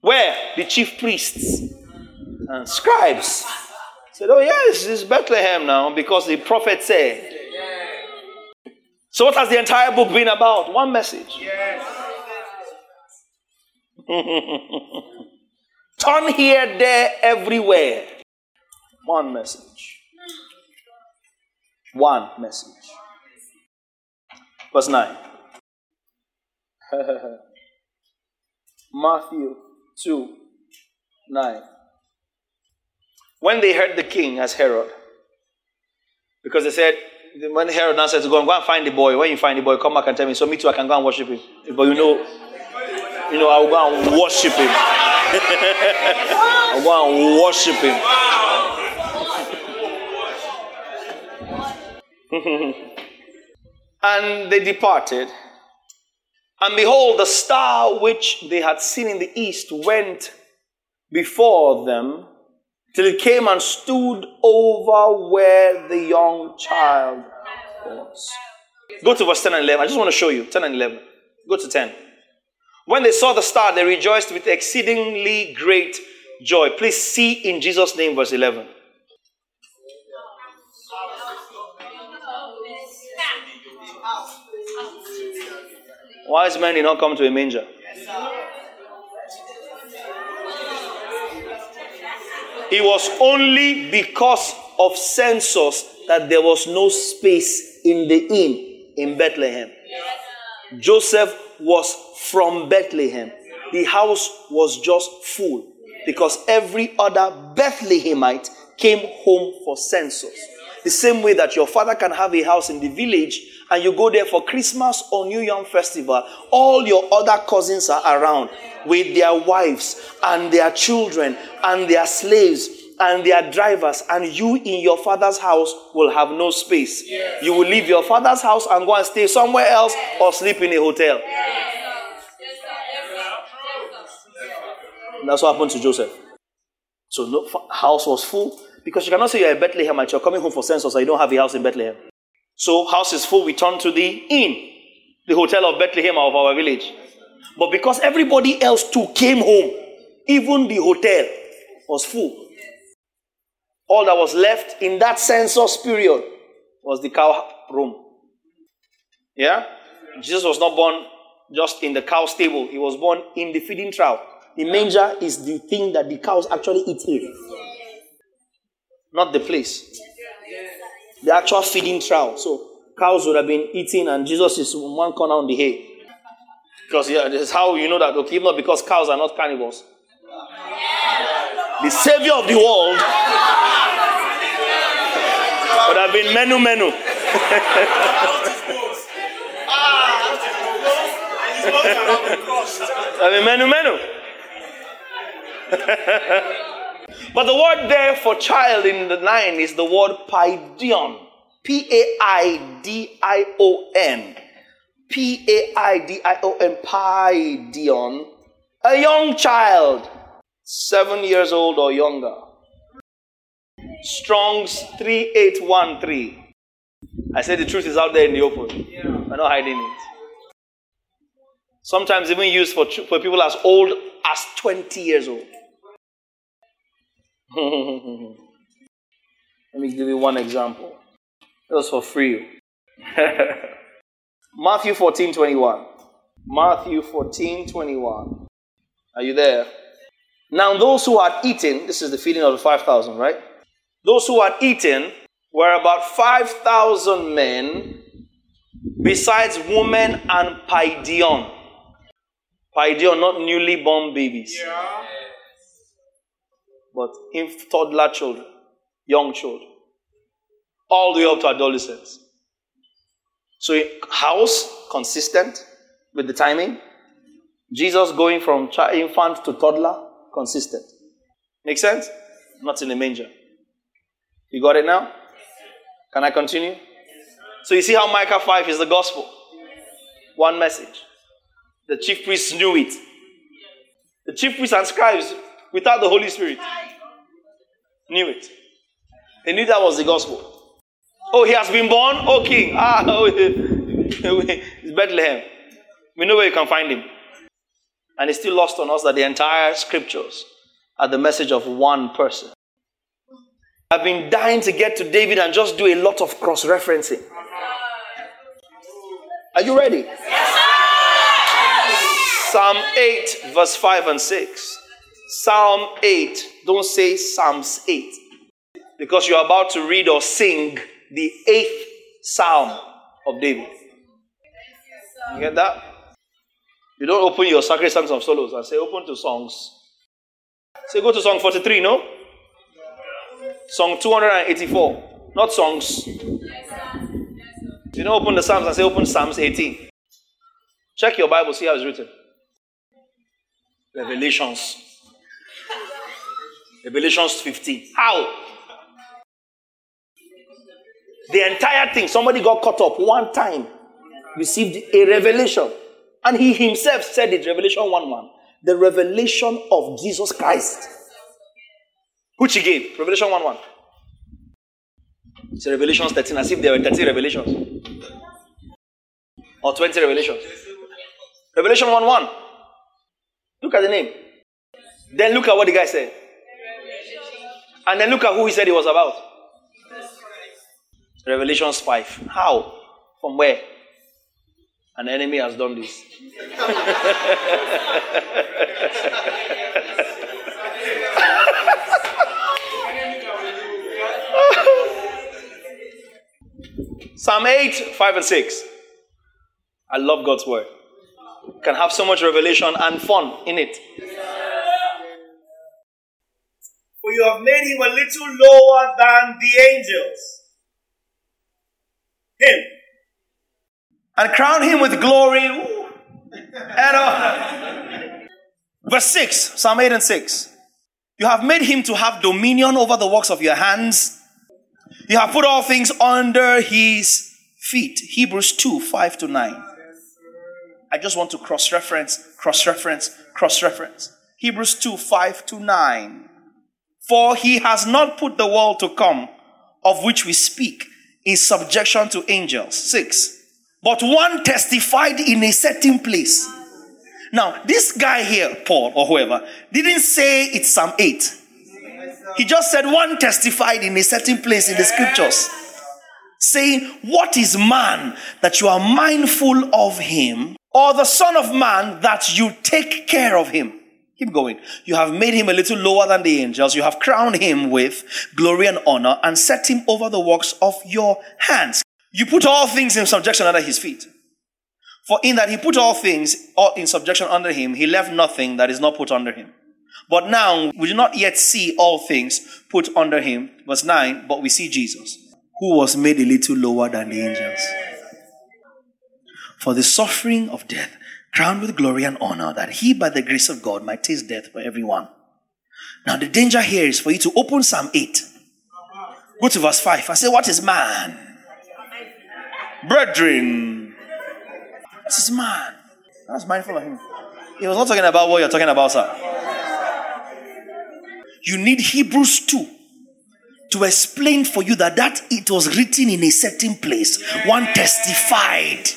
Where? The chief priests and scribes said, Oh, yes, it's Bethlehem now because the prophet said. So, what has the entire book been about? One message. Yes. Turn here, there, everywhere. One message. One message. Verse 9. Matthew 2 9. When they heard the king as Herod, because they said, when Herod now said go and go and find the boy, when you find the boy, come back and tell me. So me too, I can go and worship him. But you know, you know, I will go and worship him. I'll go and worship him. and they departed. And behold, the star which they had seen in the east went before them till it came and stood over where the young child was. Go to verse 10 and 11. I just want to show you 10 and 11. Go to 10. When they saw the star, they rejoiced with exceedingly great joy. Please see in Jesus' name, verse 11. Wise men did not come to a manger. It was only because of census that there was no space in the inn in Bethlehem. Joseph was from Bethlehem. The house was just full because every other Bethlehemite came home for census. The same way that your father can have a house in the village and you go there for Christmas or New Year festival, all your other cousins are around with their wives and their children and their slaves and their drivers, and you in your father's house will have no space. Yes. You will leave your father's house and go and stay somewhere else or sleep in a hotel. Yes. That's what happened to Joseph. So no house was full because you cannot say you're a Bethlehem and you're coming home for census and you don't have a house in Bethlehem. So house is full, we turn to the inn, the hotel of Bethlehem of our village. But because everybody else too came home, even the hotel was full. All that was left in that census period was the cow room. Yeah? Jesus was not born just in the cow stable, he was born in the feeding trough. The manger is the thing that the cows actually eat in, not the place. The actual feeding trough. So cows would have been eating, and Jesus is one corner on the hay. Because yeah, this is how you know that, okay, not because cows are not carnivores. The savior of the world would have been menu menu. I mean, menu menu. but the word there for child in the nine is the word paidion. P A I D I O N. P A I D I O N. Paidion. A young child, seven years old or younger. Strong's 3813. I say the truth is out there in the open. Yeah. We're not hiding it. Sometimes even used for, for people as old as 20 years old. Let me give you one example. It was for free. Matthew 14 21. Matthew 14 21. Are you there? Now, those who had eaten, this is the feeding of the 5,000, right? Those who had eaten were about 5,000 men, besides women and Paidion. Paidion, not newly born babies. Yeah but in toddler children, young children, all the way up to adolescents. So, house consistent with the timing. Jesus going from infant to toddler consistent. Make sense? Not in the manger. You got it now? Can I continue? So, you see how Micah 5 is the gospel? One message. The chief priests knew it. The chief priests and scribes without the Holy Spirit. Knew it. They knew that was the gospel. Oh, he has been born? Oh, king. Ah, oh, it's Bethlehem. We know where you can find him. And it's still lost on us that the entire scriptures are the message of one person. I've been dying to get to David and just do a lot of cross referencing. Are you ready? Yes, Psalm 8, verse 5 and 6. Psalm 8. Don't say Psalms 8. Because you're about to read or sing the eighth Psalm of David. You get that? You don't open your sacred songs of solos and say, open to songs. Say, go to song 43, no? Song 284. Not songs. You don't open the Psalms and say, open Psalms 18. Check your Bible, see how it's written. Revelations. Revelations 15. How? The entire thing, somebody got caught up one time, received a revelation. And he himself said it, Revelation 1 1. The revelation of Jesus Christ. Which he gave, Revelation 1 1. It's Revelation 13, as if there were 13 revelations. Or 20 revelations. Revelation 1 1. Look at the name. Then look at what the guy said. And then look at who he said he was about. Revelations 5. How? From where? An enemy has done this. Psalm 8, 5 and 6. I love God's word. Can have so much revelation and fun in it. For you have made him a little lower than the angels. Him. And crown him with glory and honor. Verse 6, Psalm 8 and 6. You have made him to have dominion over the works of your hands. You have put all things under his feet. Hebrews 2 5 to 9. I just want to cross reference, cross reference, cross reference. Hebrews 2 5 to 9. For he has not put the world to come, of which we speak, in subjection to angels. 6. But one testified in a certain place. Now, this guy here, Paul or whoever, didn't say it's Psalm 8. He just said one testified in a certain place in the scriptures, saying, What is man that you are mindful of him, or the Son of Man that you take care of him? Keep going. You have made him a little lower than the angels. You have crowned him with glory and honor and set him over the works of your hands. You put all things in subjection under his feet. For in that he put all things in subjection under him, he left nothing that is not put under him. But now we do not yet see all things put under him. Verse 9, but we see Jesus, who was made a little lower than the angels. For the suffering of death, crowned with glory and honor, that he by the grace of God might taste death for everyone. Now the danger here is for you to open Psalm 8. Go to verse 5. I say, What is man? Brethren. This is man. I was mindful of him. He was not talking about what you're talking about, sir. You need Hebrews 2 to explain for you that that it was written in a certain place. One testified.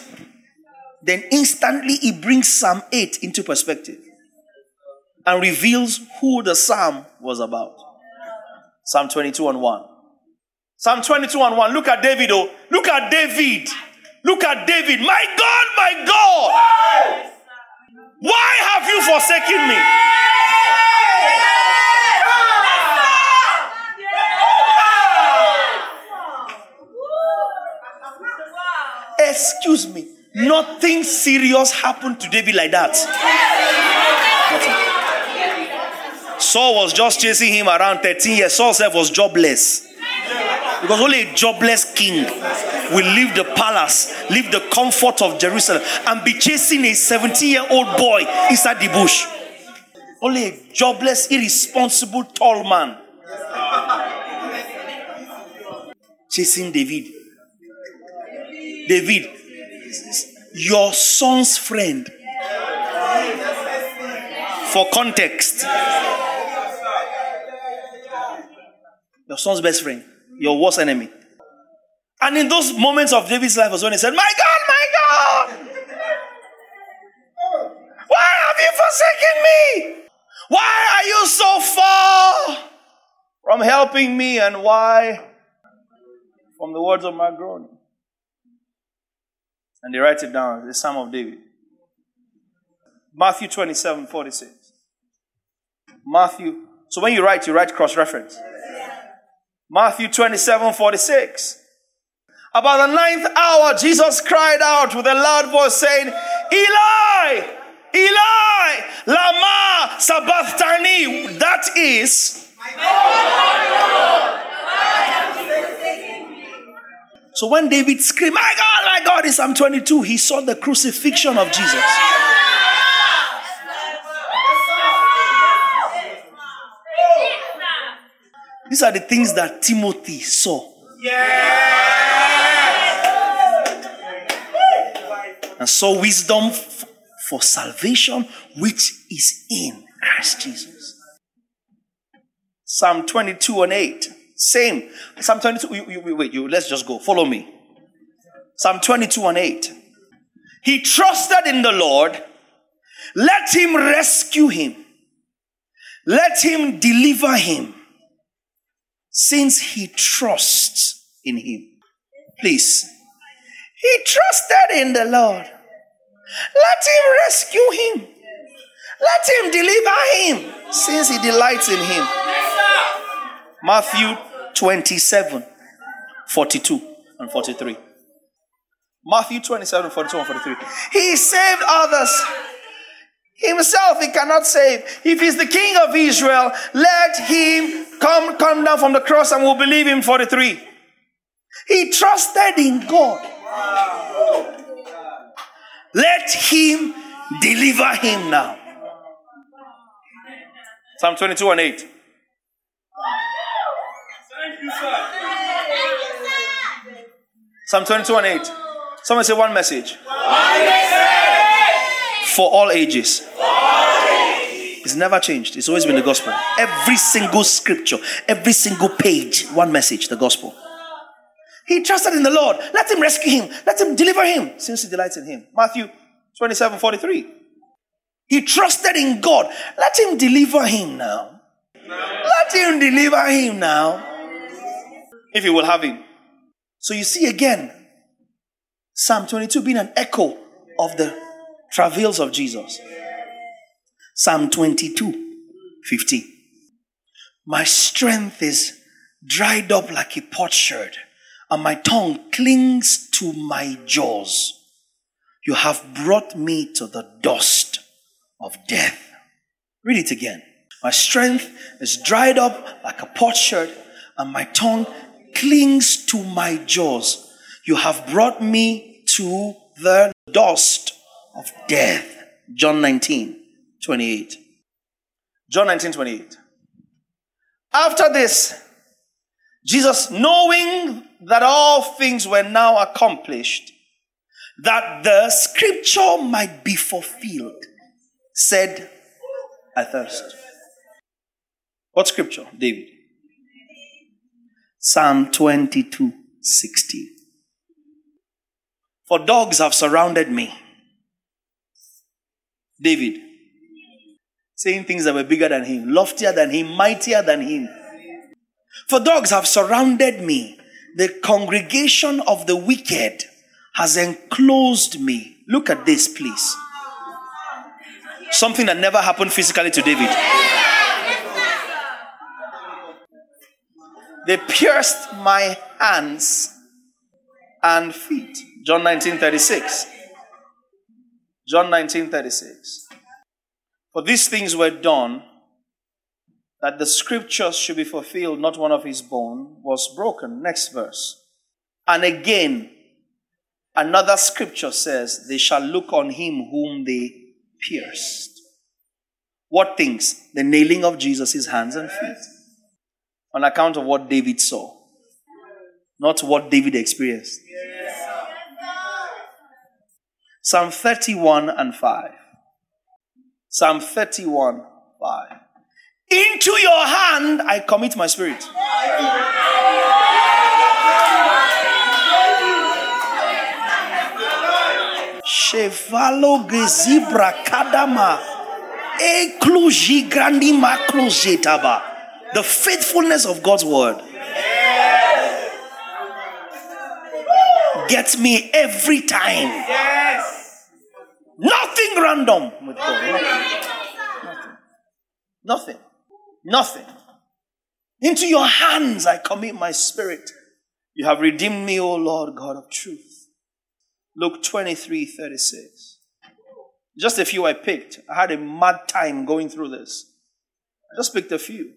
Then instantly it brings Psalm 8 into perspective and reveals who the psalm was about. Psalm 22 and 1. Psalm 22 and 1. Look at David, oh. Look at David. Look at David. My God, my God. Why have you forsaken me? Excuse me. Nothing serious happened to David like that. Nothing. Saul was just chasing him around 13 years. Saul self was jobless. Because only a jobless king will leave the palace, leave the comfort of Jerusalem, and be chasing a 17 year old boy inside the bush. Only a jobless, irresponsible, tall man chasing David. David, your son's friend. For context, your son's best friend, your worst enemy. And in those moments of David's life was when he said, My God, my God, why have you forsaken me? Why are you so far from helping me? And why? From the words of my groaning. And they write it down, the Psalm of David. Matthew 27 46. Matthew. So when you write, you write cross reference. Matthew 27 46. About the ninth hour, Jesus cried out with a loud voice, saying, Eli, Eli, Lama Sabachthani. That is, so when David screamed, My God, my God, in Psalm 22, he saw the crucifixion of Jesus. These are the things that Timothy saw. And saw wisdom for salvation, which is in Christ Jesus. Psalm 22 and 8. Same. Psalm 22. You, you, wait, you, let's just go. Follow me. Psalm 22 and 8. He trusted in the Lord. Let him rescue him. Let him deliver him since he trusts in him. Please. He trusted in the Lord. Let him rescue him. Let him deliver him since he delights in him. Matthew 27 42 and 43. Matthew 27 42 and 43. He saved others. Himself he cannot save. If he's the king of Israel, let him come, come down from the cross and we'll believe him 43. He trusted in God. Let him deliver him now. Psalm 22 and 8. Psalm 22 and 8. Someone say one message. For all ages. It's never changed. It's always been the gospel. Every single scripture, every single page, one message, the gospel. He trusted in the Lord. Let him rescue him. Let him deliver him since he delights in him. Matthew 27 43. He trusted in God. Let him deliver him now. Let him deliver him now. If he will have him. So you see again, Psalm 22 being an echo of the travails of Jesus. Psalm 22 15. My strength is dried up like a potsherd, and my tongue clings to my jaws. You have brought me to the dust of death. Read it again. My strength is dried up like a potsherd, and my tongue clings to my jaws. You have brought me to the dust of death. John 19, 28. John 19, 28. After this, Jesus, knowing that all things were now accomplished, that the scripture might be fulfilled, said, I thirst. What scripture, David? Psalm 22, 16. For dogs have surrounded me. David, saying things that were bigger than him, loftier than him, mightier than him. For dogs have surrounded me. The congregation of the wicked has enclosed me. Look at this, please. Something that never happened physically to David. They pierced my hands and feet. John 19 36. John 19 36. For these things were done that the scriptures should be fulfilled, not one of his bone was broken. Next verse. And again, another scripture says, They shall look on him whom they pierced. What things? The nailing of Jesus' hands and feet. On account of what David saw, not what David experienced. Psalm 31 and 5. Psalm 31, 5. Into your hand I commit my spirit. Gezibra kadama. The faithfulness of God's word gets me every time. Yes. Nothing random with God. Nothing. Nothing. Nothing. Into your hands I commit my spirit. You have redeemed me, O Lord God of truth. Luke 23 36. Just a few I picked. I had a mad time going through this. I just picked a few.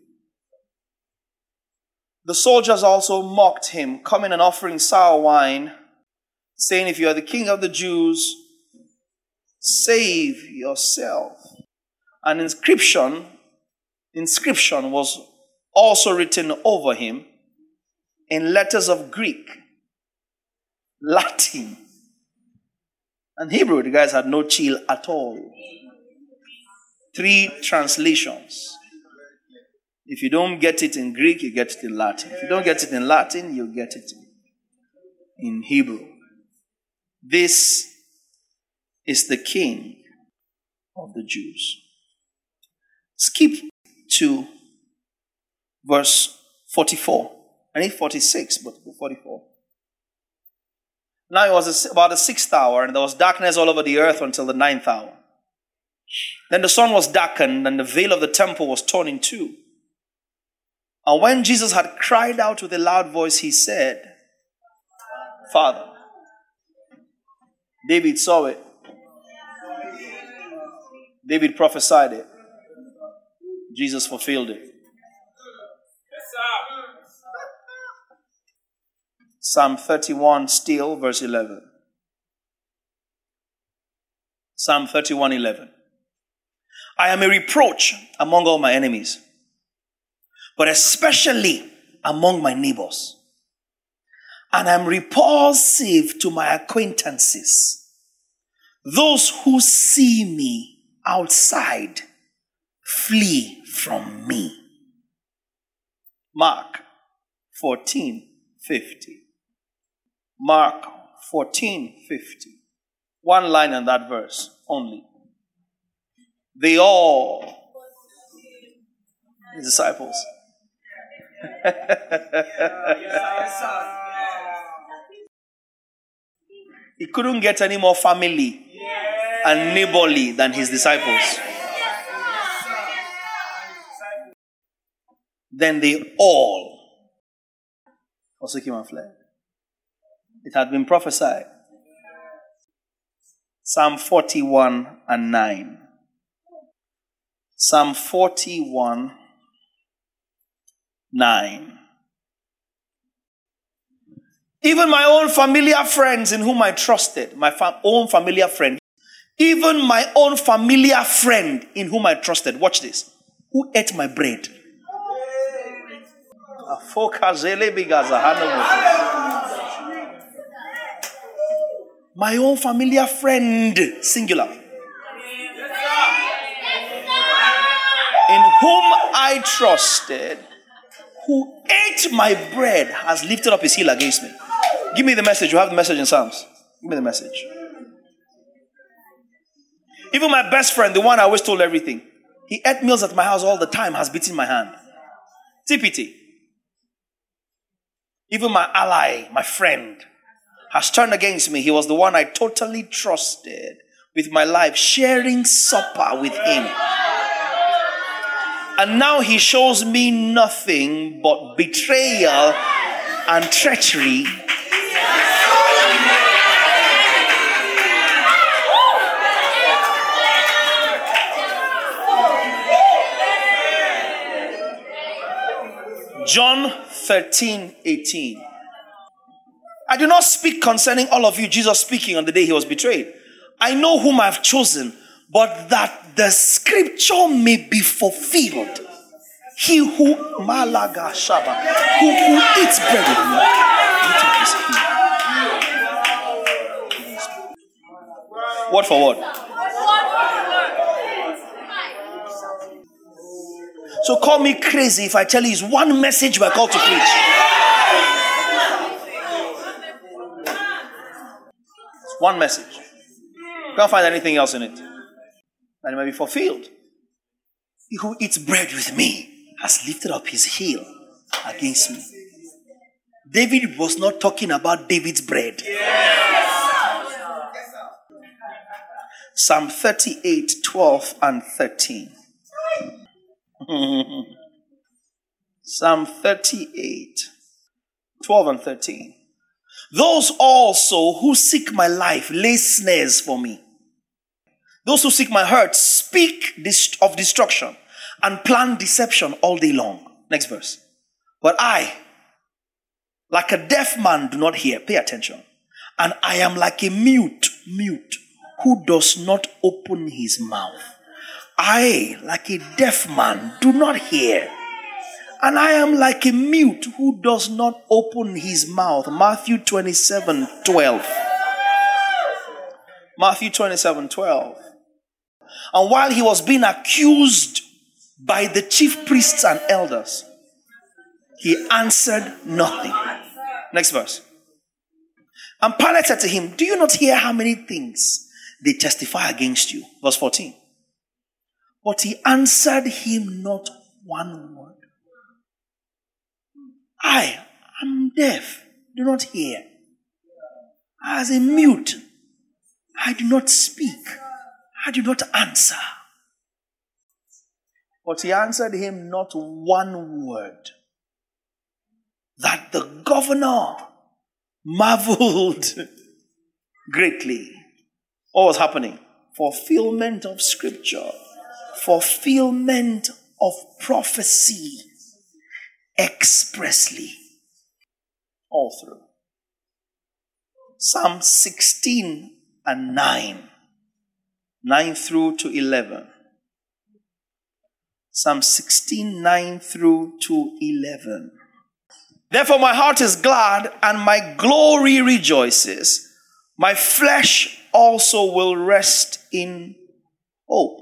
The soldiers also mocked him, coming and offering sour wine, saying, If you are the king of the Jews, save yourself. An inscription, inscription was also written over him in letters of Greek, Latin, and Hebrew. The guys had no chill at all. Three translations. If you don't get it in Greek, you get it in Latin. If you don't get it in Latin, you get it in Hebrew. This is the King of the Jews. Skip to verse 44. I need 46, but 44. Now it was about the sixth hour, and there was darkness all over the earth until the ninth hour. Then the sun was darkened, and the veil of the temple was torn in two. And when Jesus had cried out with a loud voice, he said, Father. David saw it. David prophesied it. Jesus fulfilled it. Psalm 31, still, verse 11. Psalm 31, 11. I am a reproach among all my enemies but especially among my neighbors. And I'm repulsive to my acquaintances. Those who see me outside flee from me. Mark 14 50. Mark 14 50. One line in that verse only. They all, the disciples, he couldn't get any more family and neighborly than his disciples. Then they all also him and fled. It had been prophesied. Psalm 41 and 9. Psalm 41 9. Even my own familiar friends in whom I trusted, my fa- own familiar friend, even my own familiar friend in whom I trusted, watch this, who ate my bread. My own familiar friend, singular, in whom I trusted, who ate my bread has lifted up his heel against me. Give me the message. You have the message in Psalms. Give me the message. Even my best friend, the one I always told everything, he ate meals at my house all the time, has beaten my hand. TPT. Even my ally, my friend, has turned against me. He was the one I totally trusted with my life, sharing supper with him. And now he shows me nothing but betrayal and treachery. John 13, 18. I do not speak concerning all of you, Jesus speaking on the day he was betrayed. I know whom I've chosen but that the scripture may be fulfilled. He who malaga shaba, who, who eats bread with me, Word for word. So call me crazy if I tell you it's one message we're called to preach. It's one message. Can't find anything else in it that it may be fulfilled. He who eats bread with me has lifted up his heel against me. David was not talking about David's bread. Psalm 38, 12 and 13. Psalm 38, 12 and 13. Those also who seek my life lay snares for me. Those who seek my hurt speak of destruction and plan deception all day long. Next verse. But I, like a deaf man, do not hear. Pay attention. And I am like a mute, mute, who does not open his mouth. I, like a deaf man, do not hear. And I am like a mute who does not open his mouth. Matthew 27 12. Matthew 27 12. And while he was being accused by the chief priests and elders, he answered nothing. Next verse. And Pilate said to him, Do you not hear how many things they testify against you? Verse 14. But he answered him not one word. I am deaf, do not hear. As a mute, I do not speak, I do not answer. But he answered him not one word. That the governor marveled greatly. What was happening? Fulfillment of scripture, fulfillment of prophecy expressly. All through. Psalm 16 and 9. 9 through to 11. Psalm 16, 9 through to 11. Therefore, my heart is glad and my glory rejoices. My flesh also will rest in hope.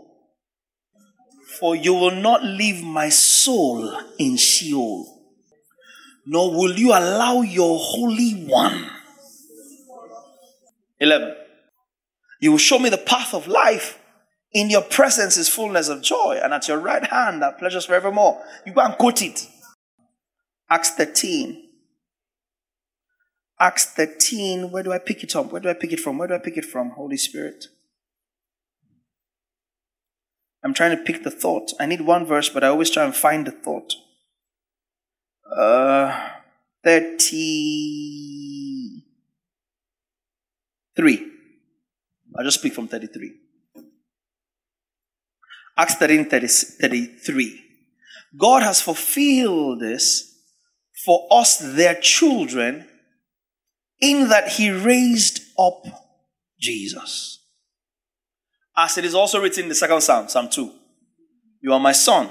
For you will not leave my soul in Sheol, nor will you allow your Holy One. 11. You will show me the path of life. In your presence is fullness of joy, and at your right hand are pleasures forevermore. You go and quote it. Acts 13. Acts 13. Where do I pick it up? Where do I pick it from? Where do I pick it from? Holy Spirit. I'm trying to pick the thought. I need one verse, but I always try and find the thought. Uh, 33. I'll just speak from 33. Acts 13 30, 33. God has fulfilled this for us, their children, in that He raised up Jesus. As it is also written in the second Psalm, Psalm 2. You are my son.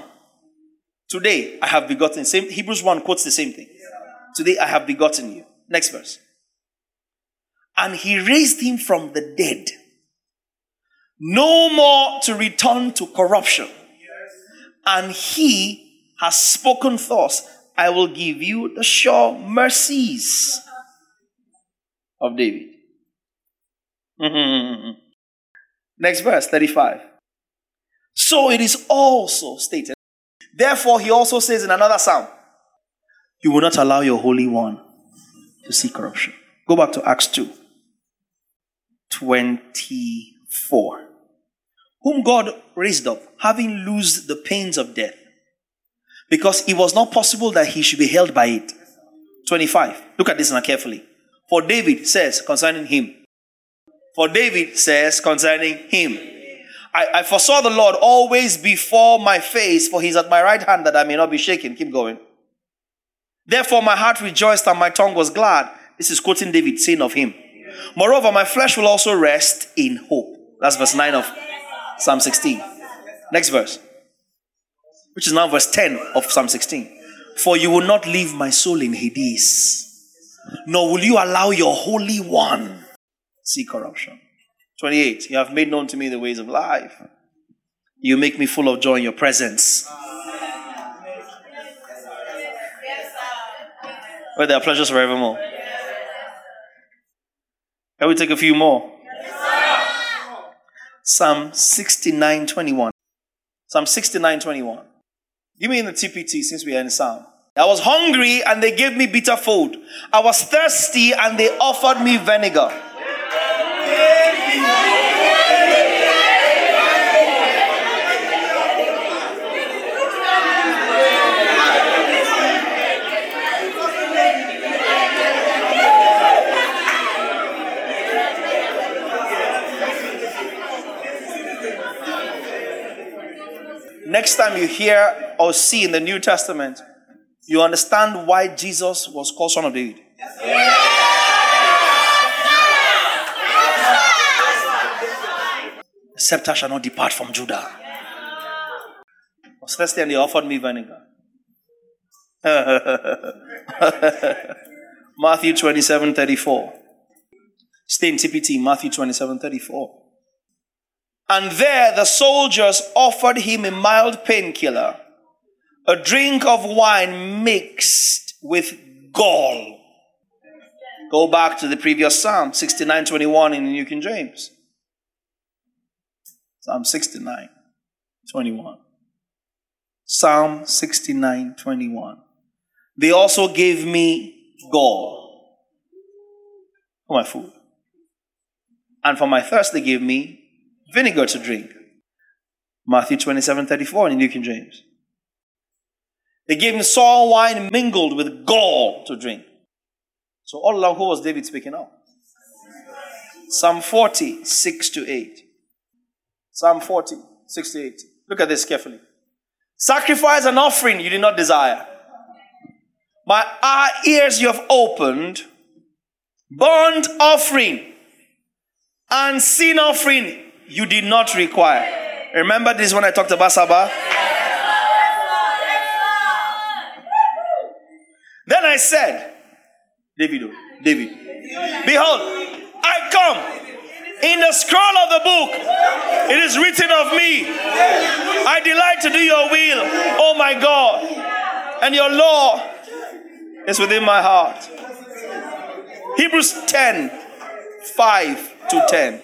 Today I have begotten. Same Hebrews 1 quotes the same thing. Today I have begotten you. Next verse. And he raised him from the dead no more to return to corruption. And he has spoken thus I will give you the sure mercies of David. Next verse, 35. So it is also stated. Therefore, he also says in another psalm, You will not allow your Holy One to see corruption. Go back to Acts 2 24 whom God raised up, having loosed the pains of death, because it was not possible that he should be held by it. 25. Look at this now carefully. For David says concerning him. For David says concerning him. I, I foresaw the Lord always before my face, for he's at my right hand that I may not be shaken. Keep going. Therefore, my heart rejoiced and my tongue was glad. This is quoting David saying of him. Moreover, my flesh will also rest in hope. That's verse 9 of Psalm 16. Next verse, which is now verse 10 of Psalm 16. For you will not leave my soul in Hades, nor will you allow your Holy One see corruption. 28. You have made known to me the ways of life. You make me full of joy in your presence. Where there are pleasures forevermore. Can we take a few more? Psalm 69 21. Psalm 69 21. Give me in the TPT since we are in Psalm. I was hungry and they gave me bitter food. I was thirsty and they offered me vinegar. Next time you hear or see in the New Testament, you understand why Jesus was called Son of David. The Scepter shall not depart from Judah. I was thirsty and they offered me vinegar. Matthew 27 34. Stay in TPT, Matthew 27 34. And there the soldiers offered him a mild painkiller, a drink of wine mixed with gall. Go back to the previous Psalm, 69 21 in the New King James. Psalm 69 21. Psalm 69 21. They also gave me gall for my food. And for my thirst, they gave me vinegar to drink. Matthew 27 34 in New King James. They gave him sour wine mingled with gall to drink. So all along, who was David speaking of? Psalm 40, 6 to 8. Psalm 40, 6 to 8. Look at this carefully. Sacrifice and offering you did not desire. My ears you have opened. Burnt offering and sin offering you did not require. Remember this when I talked about Sabbath? Then I said, David, oh, David, behold, I come. In the scroll of the book, it is written of me. I delight to do your will, oh my God, and your law is within my heart. Hebrews 10 5 to 10.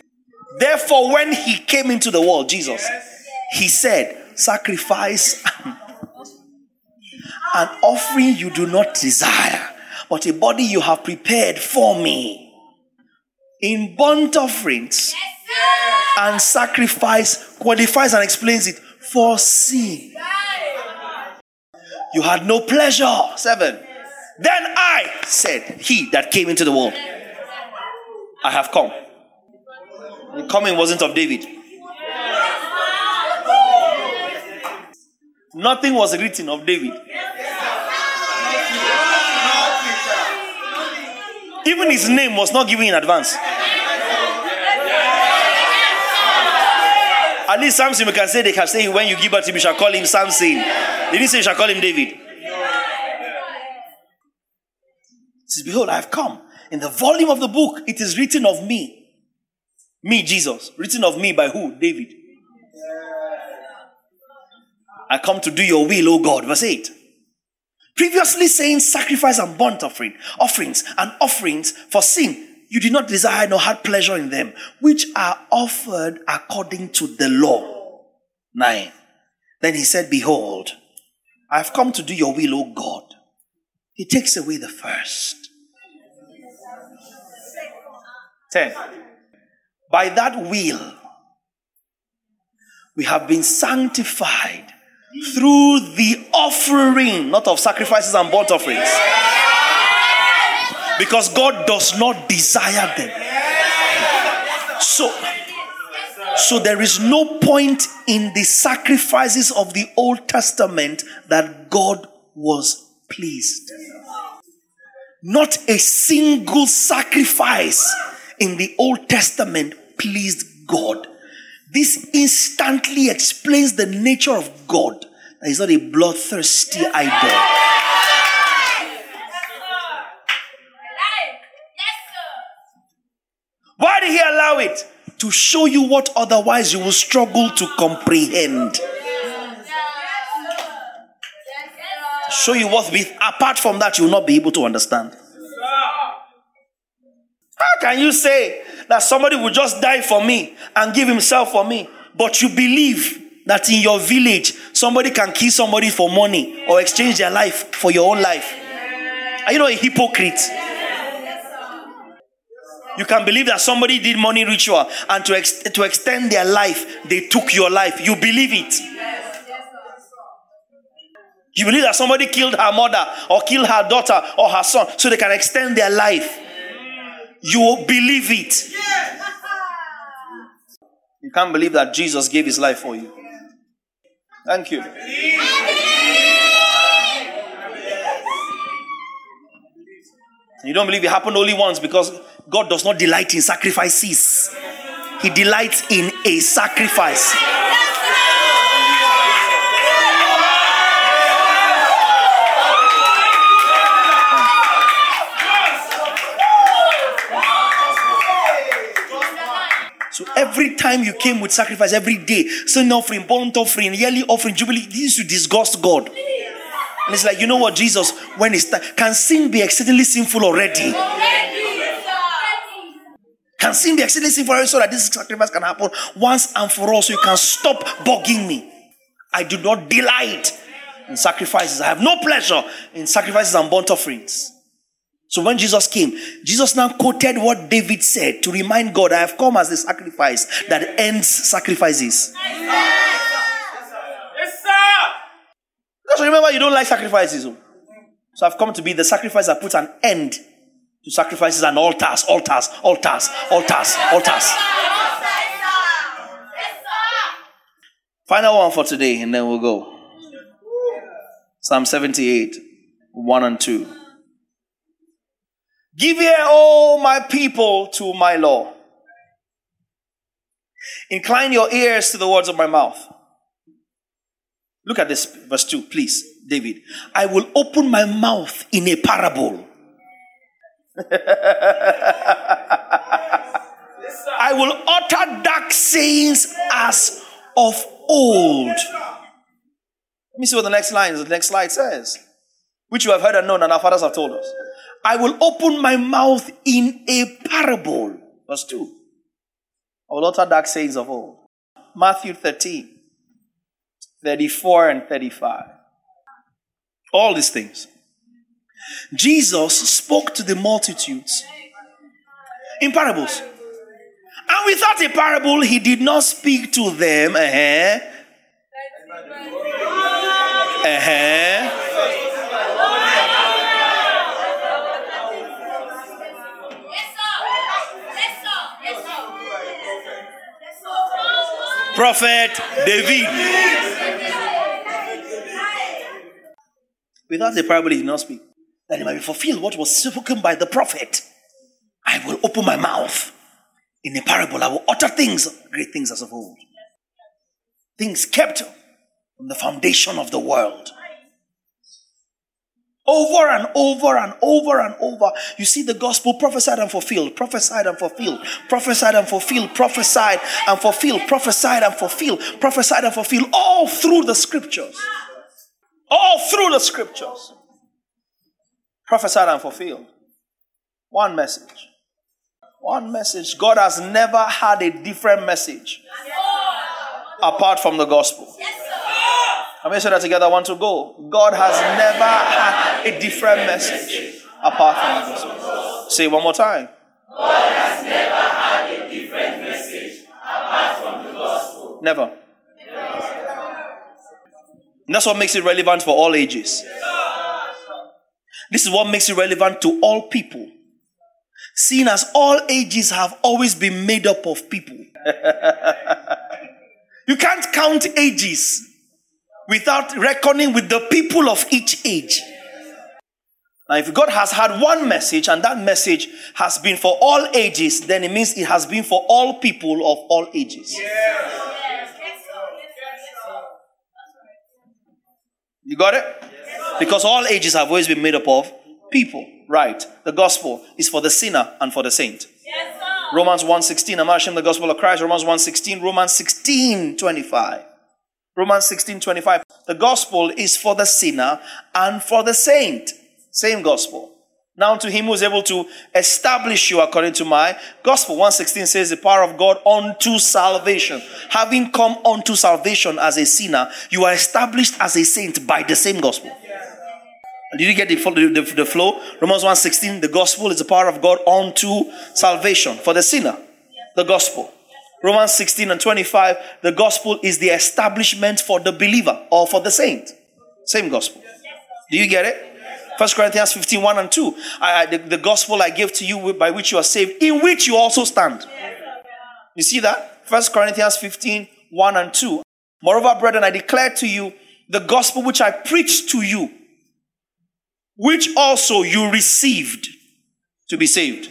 Therefore, when he came into the world, Jesus, he said, Sacrifice an offering you do not desire, but a body you have prepared for me. In burnt offerings and sacrifice qualifies and explains it for sin. You had no pleasure. Seven. Then I said, He that came into the world, I have come. The coming wasn't of David. Nothing was written of David. Even his name was not given in advance. At least Samson, we can say they can say when you give birth to him, you shall call him Samson. They didn't say you shall call him David. says, Behold, I have come. In the volume of the book, it is written of me. Me, Jesus. Written of me by who? David. I come to do your will, O God. Verse 8. Previously saying sacrifice and burnt offering, offerings and offerings for sin, you did not desire nor had pleasure in them, which are offered according to the law. 9. Then he said, Behold, I have come to do your will, O God. He takes away the first. 10. By that will, we have been sanctified through the offering, not of sacrifices and burnt offerings. Because God does not desire them. So, so there is no point in the sacrifices of the Old Testament that God was pleased. Not a single sacrifice in the Old Testament pleased God. This instantly explains the nature of God. That he's not a bloodthirsty idol. Why did he allow it? To show you what otherwise you will struggle to comprehend. Show you what, with apart from that, you will not be able to understand. How can you say that somebody will just die for me and give himself for me, but you believe that in your village somebody can kill somebody for money or exchange their life for your own life? Are you not a hypocrite? You can believe that somebody did money ritual and to, ex- to extend their life, they took your life. You believe it. You believe that somebody killed her mother or killed her daughter or her son so they can extend their life you believe it. You can't believe that Jesus gave his life for you. Thank you. You don't believe it happened only once because God does not delight in sacrifices. He delights in a sacrifice. So every time you came with sacrifice, every day, sin offering, burnt offering, yearly offering, jubilee, this to disgust God. And it's like, you know what, Jesus, when it's time, can sin be exceedingly sinful already? Can sin be exceedingly sinful already so that this sacrifice can happen once and for all so you can stop bugging me? I do not delight in sacrifices. I have no pleasure in sacrifices and burnt offerings. So when Jesus came, Jesus now quoted what David said to remind God, I have come as a sacrifice that ends sacrifices. Yes, sir. Yes, sir. Because remember, you don't like sacrifices. oh. So I've come to be the sacrifice that puts an end to sacrifices and altars, altars, altars, altars, altars. Final one for today, and then we'll go. Psalm 78, 1 and 2. Give ear, O my people, to my law. Incline your ears to the words of my mouth. Look at this, verse 2, please, David. I will open my mouth in a parable. I will utter dark sayings as of old. Let me see what the next line, the next slide says. Which you have heard and known, and our fathers have told us. I will open my mouth in a parable. Verse 2. I will utter dark sayings of old. Matthew 13, 34 and 35. All these things. Jesus spoke to the multitudes in parables. And without a parable, he did not speak to them. Uh-huh. Uh-huh. Prophet David. Without a parable, he did not speak. That it might be fulfilled what was spoken by the prophet. I will open my mouth. In a parable, I will utter things, great things as of old. Things kept from the foundation of the world. Over and over and over and over. You see the gospel prophesied and fulfilled, prophesied and fulfilled, prophesied and fulfilled, prophesied and fulfilled, prophesied and fulfilled, prophesied and fulfilled, all through the scriptures. All through the scriptures. Prophesied and fulfilled. One message. One message. God has never had a different message apart from the gospel. Let me say that together. I want to go. God has never had a different message apart from the gospel. Say one more time. God has never had a different message apart from the gospel. Never. And that's what makes it relevant for all ages. This is what makes it relevant to all people. Seeing as all ages have always been made up of people. you can't count ages without reckoning with the people of each age. Now, if God has had one message and that message has been for all ages, then it means it has been for all people of all ages. You got it? Because all ages have always been made up of people. Right. The gospel is for the sinner and for the saint. Romans 1.16, I'm asking the gospel of Christ. Romans 1.16, Romans 16.25. Romans 16.25. The gospel is for the sinner and for the saint. Same gospel. Now to him who is able to establish you according to my gospel. 116 says the power of God unto salvation. Having come unto salvation as a sinner, you are established as a saint by the same gospel. Did you get the, the, the flow? Romans 1.16, the gospel is the power of God unto salvation for the sinner. The gospel. Romans 16 and 25, the gospel is the establishment for the believer or for the saint. Same gospel. Do you get it? 1 Corinthians 15, 1 and 2. I, I, the, the gospel I give to you by which you are saved, in which you also stand. You see that? 1 Corinthians 15, 1 and 2. Moreover, brethren, I declare to you the gospel which I preached to you, which also you received to be saved,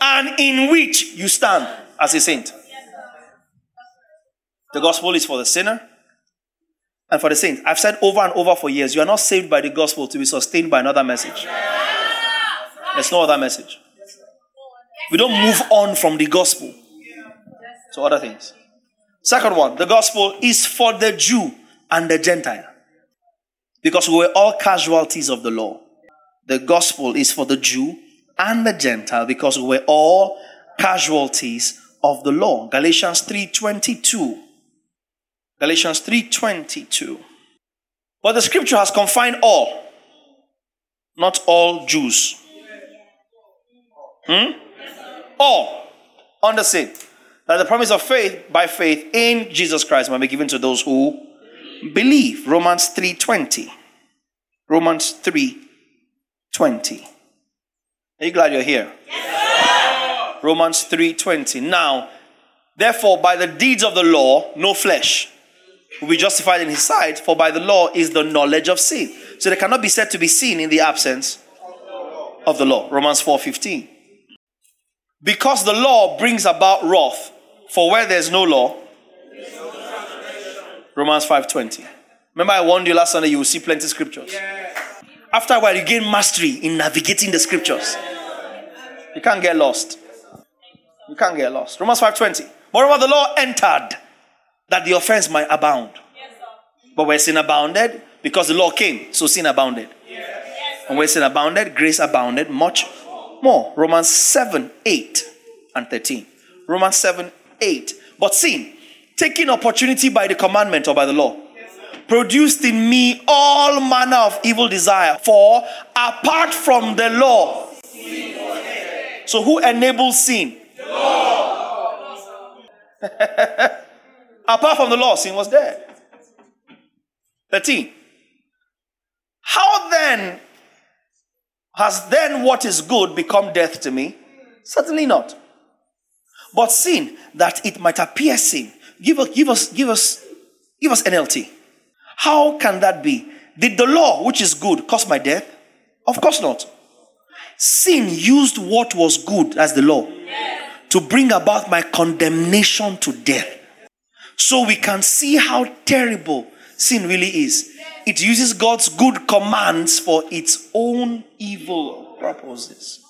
and in which you stand as a saint. The gospel is for the sinner and for the saint. I've said over and over for years, you are not saved by the gospel to be sustained by another message. There's no other message. We don't move on from the gospel to other things. Second one, the gospel is for the Jew and the Gentile. Because we were all casualties of the law. The gospel is for the Jew and the Gentile because we were all casualties of the law. Galatians 3:22. Galatians 3:22. But the scripture has confined all, not all Jews. Hmm? All same. That the promise of faith by faith in Jesus Christ might be given to those who believe. Romans 3:20. Romans 3:20. Are you glad you're here? Yes, Romans 3:20. Now, therefore, by the deeds of the law, no flesh will be justified in his sight, for by the law is the knowledge of sin. So they cannot be said to be seen in the absence of the law. Romans 4:15. Because the law brings about wrath, for where there's no law, Romans 5:20. Remember I warned you last Sunday you will see plenty of scriptures. After a while you gain mastery in navigating the scriptures. You can't get lost. You can't get lost. Romans 5:20. Moreover the law entered that the offense might abound. Yes, But where sin abounded, because the law came, so sin abounded. Yes. And where sin abounded, grace abounded much more. Romans 7, 8 and 13. Romans 7, 8. But sin, taking opportunity by the commandment or by the law, produced in me all manner of evil desire. For apart from the law, so who enables sin? apart from the law, sin was dead. 13. How then has then what is good become death to me? Certainly not. But sin, that it might appear sin. Give us, give us, give us, give us NLT. How can that be? Did the law, which is good, cause my death? Of course not. Sin used what was good as the law to bring about my condemnation to death. So we can see how terrible sin really is. It uses God's good commands for its own evil purposes.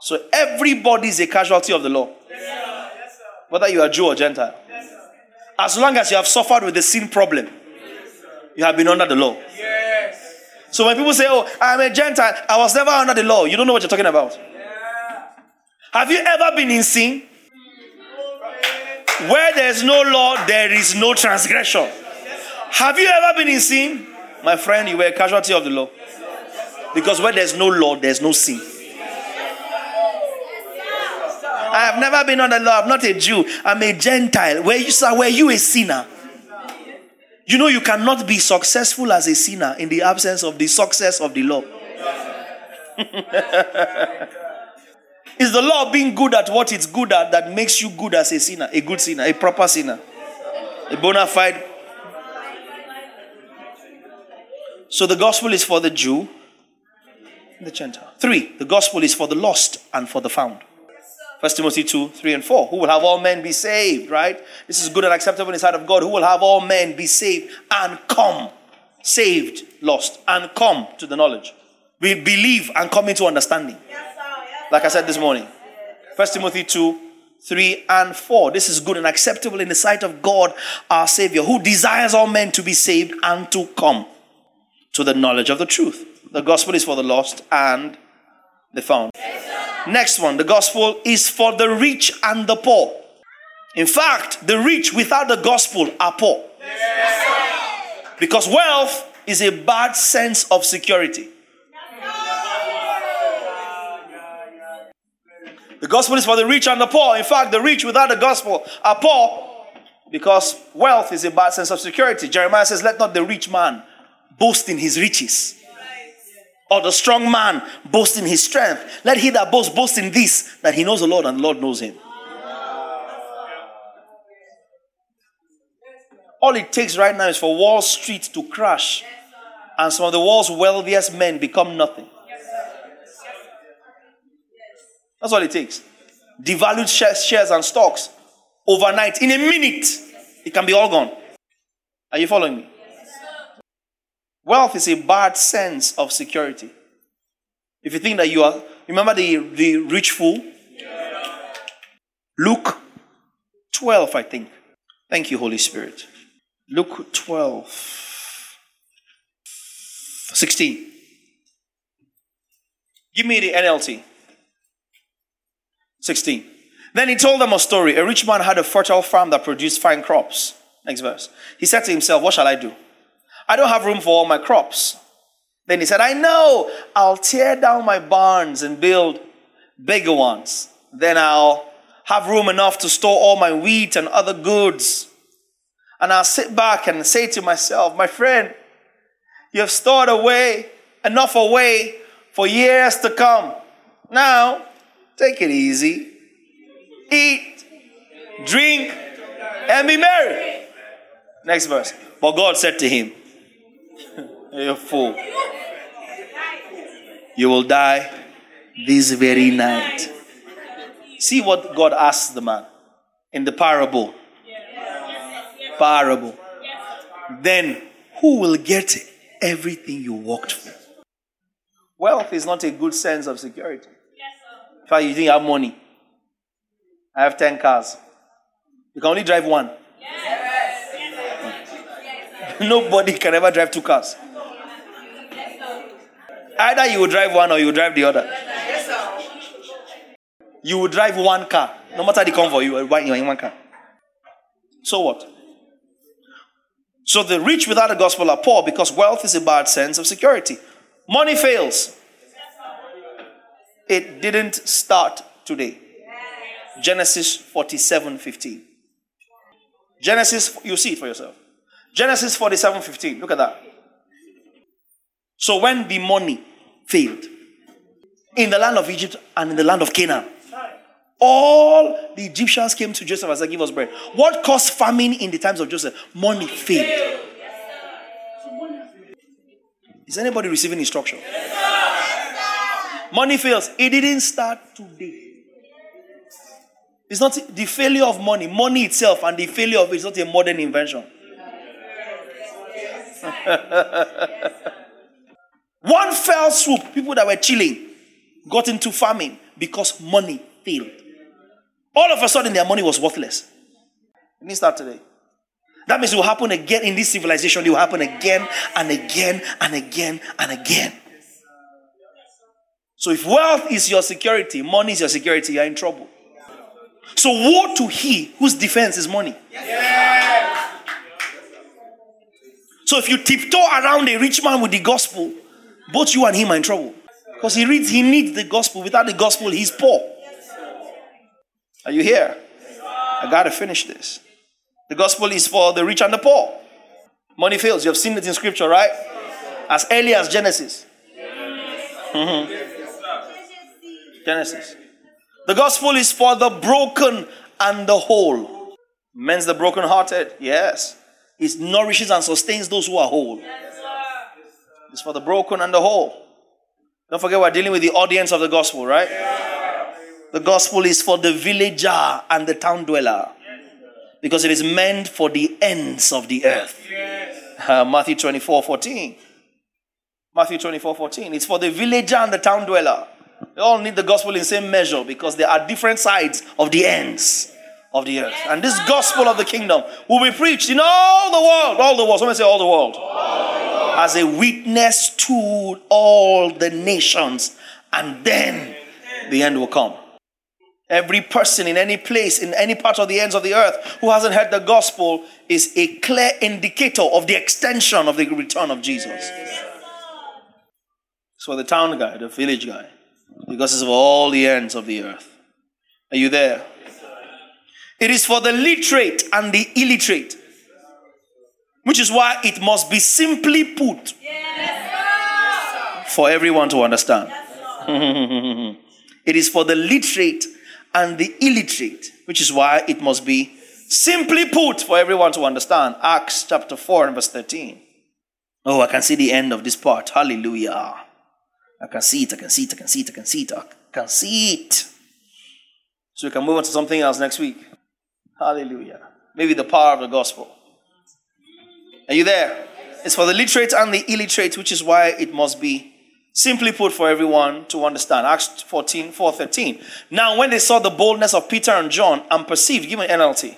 So everybody is a casualty of the law. Whether you are Jew or Gentile. As long as you have suffered with the sin problem, you have been under the law. So when people say, Oh, I'm a Gentile, I was never under the law, you don't know what you're talking about. Have you ever been in sin? Where there's no law, there is no transgression. Have you ever been in sin? My friend, you were a casualty of the law. Because where there's no law, there's no sin. I have never been under law. I'm not a Jew. I'm a Gentile. Where you sir, were you a sinner? You know you cannot be successful as a sinner in the absence of the success of the law. Is the law of being good at what it's good at that makes you good as a sinner, a good sinner, a proper sinner, a bona fide? So the gospel is for the Jew, the Gentile. Three, the gospel is for the lost and for the found. First Timothy 2, 3 and 4. Who will have all men be saved, right? This is good and acceptable in the sight of God. Who will have all men be saved and come. Saved, lost, and come to the knowledge. We believe and come into understanding. Like I said this morning. First Timothy 2, 3 and 4. This is good and acceptable in the sight of God, our Savior, who desires all men to be saved and to come to the knowledge of the truth. The gospel is for the lost and the found. Next one, the gospel is for the rich and the poor. In fact, the rich without the gospel are poor. Because wealth is a bad sense of security. The gospel is for the rich and the poor. In fact, the rich without the gospel are poor because wealth is a bad sense of security. Jeremiah says, Let not the rich man boast in his riches, or the strong man boast in his strength. Let he that boasts boast in this, that he knows the Lord and the Lord knows him. All it takes right now is for Wall Street to crash and some of the world's wealthiest men become nothing. That's all it takes. Devalued shares, and stocks overnight, in a minute, it can be all gone. Are you following me? Wealth is a bad sense of security. If you think that you are, remember the, the rich fool? Luke 12, I think. Thank you, Holy Spirit. Luke 12, 16. Give me the NLT. 16. Then he told them a story. A rich man had a fertile farm that produced fine crops. Next verse. He said to himself, What shall I do? I don't have room for all my crops. Then he said, I know, I'll tear down my barns and build bigger ones. Then I'll have room enough to store all my wheat and other goods. And I'll sit back and say to myself, My friend, you have stored away enough away for years to come. Now, take it easy. Eat, drink, and be merry. Next verse. But God said to him, You fool. You will die this very night. See what God asks the man in the parable. Parable. Then who will get everything you worked for? Wealth is not a good sense of security. In fact, you you have money. I have 10 cars. You can only drive one. Nobody can ever drive two cars. Either you will drive one or you will drive the other. You will drive one car. No matter the convoy, you are in one car. So what? So the rich without the gospel are poor because wealth is a bad sense of security. Money fails. It didn't start today. Genesis 47 15. Genesis, you see it for yourself. Genesis 47 15. Look at that. So when the money failed in the land of Egypt and in the land of Canaan, all the Egyptians came to Joseph and said, Give us bread. What caused famine in the times of Joseph? Money failed. Is anybody receiving instruction? Money fails. It didn't start today. It's not the failure of money, money itself, and the failure of it is not a modern invention. One fell swoop, people that were chilling got into farming because money failed. All of a sudden, their money was worthless. It didn't start today. That means it will happen again in this civilization. It will happen again and again and again and again. So, if wealth is your security, money is your security, you're in trouble. So, woe to he whose defense is money. So, if you tiptoe around a rich man with the gospel, both you and him are in trouble. Because he reads, he needs the gospel. Without the gospel, he's poor. Are you here? I got to finish this. The gospel is for the rich and the poor. Money fails. You have seen it in scripture, right? As early as Genesis. Mm-hmm. Genesis. The gospel is for the broken and the whole. Men's the broken-hearted. Yes. It nourishes and sustains those who are whole. It's for the broken and the whole. Don't forget, we're dealing with the audience of the gospel, right? The gospel is for the villager and the town dweller because it is meant for the ends of the earth. Uh, Matthew 24 14. Matthew 24 14. It's for the villager and the town dweller. They all need the gospel in same measure because there are different sides of the ends of the earth. And this gospel of the kingdom will be preached in all the world. All the world. Somebody say all the world. As a witness to all the nations. And then the end will come. Every person in any place, in any part of the ends of the earth who hasn't heard the gospel is a clear indicator of the extension of the return of Jesus. So the town guy, the village guy, because of all the ends of the earth. Are you there? It is for the literate and the illiterate, which is why it must be simply put for everyone to understand. it is for the literate and the illiterate, which is why it must be Simply put, for everyone to understand, Acts chapter 4 and verse 13. Oh, I can see the end of this part. Hallelujah. I can see it, I can see it, I can see it, I can see it, I can see it. So we can move on to something else next week. Hallelujah. Maybe the power of the gospel. Are you there? It's for the literate and the illiterate, which is why it must be simply put for everyone to understand. Acts 14, 4, 13. Now, when they saw the boldness of Peter and John and perceived, give me NLT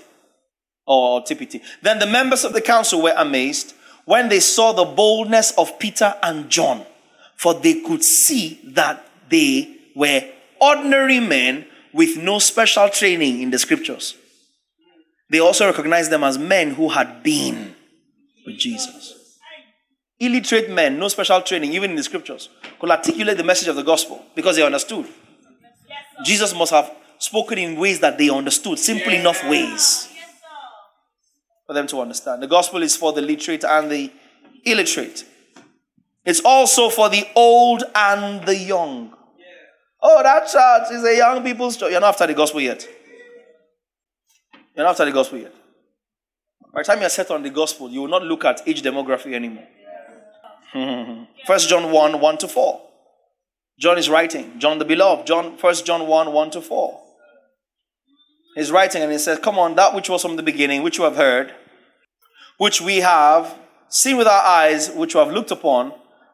or TPT, then the members of the council were amazed when they saw the boldness of Peter and John, for they could see that they were ordinary men with no special training in the scriptures. They also recognized them as men who had been with Jesus. Illiterate men, no special training, even in the scriptures, could articulate the message of the gospel because they understood. Jesus must have spoken in ways that they understood, simple enough ways for them to understand. The gospel is for the literate and the illiterate. It's also for the old and the young. Oh, that church is a young people's church. You're not after the gospel yet. You're not after the gospel yet. By the time you're set on the gospel, you will not look at age demography anymore. First John 1 1 to 4. John is writing. John the beloved. John, First John 1 1 to 4. He's writing and he says, Come on, that which was from the beginning, which you have heard, which we have seen with our eyes, which we have looked upon,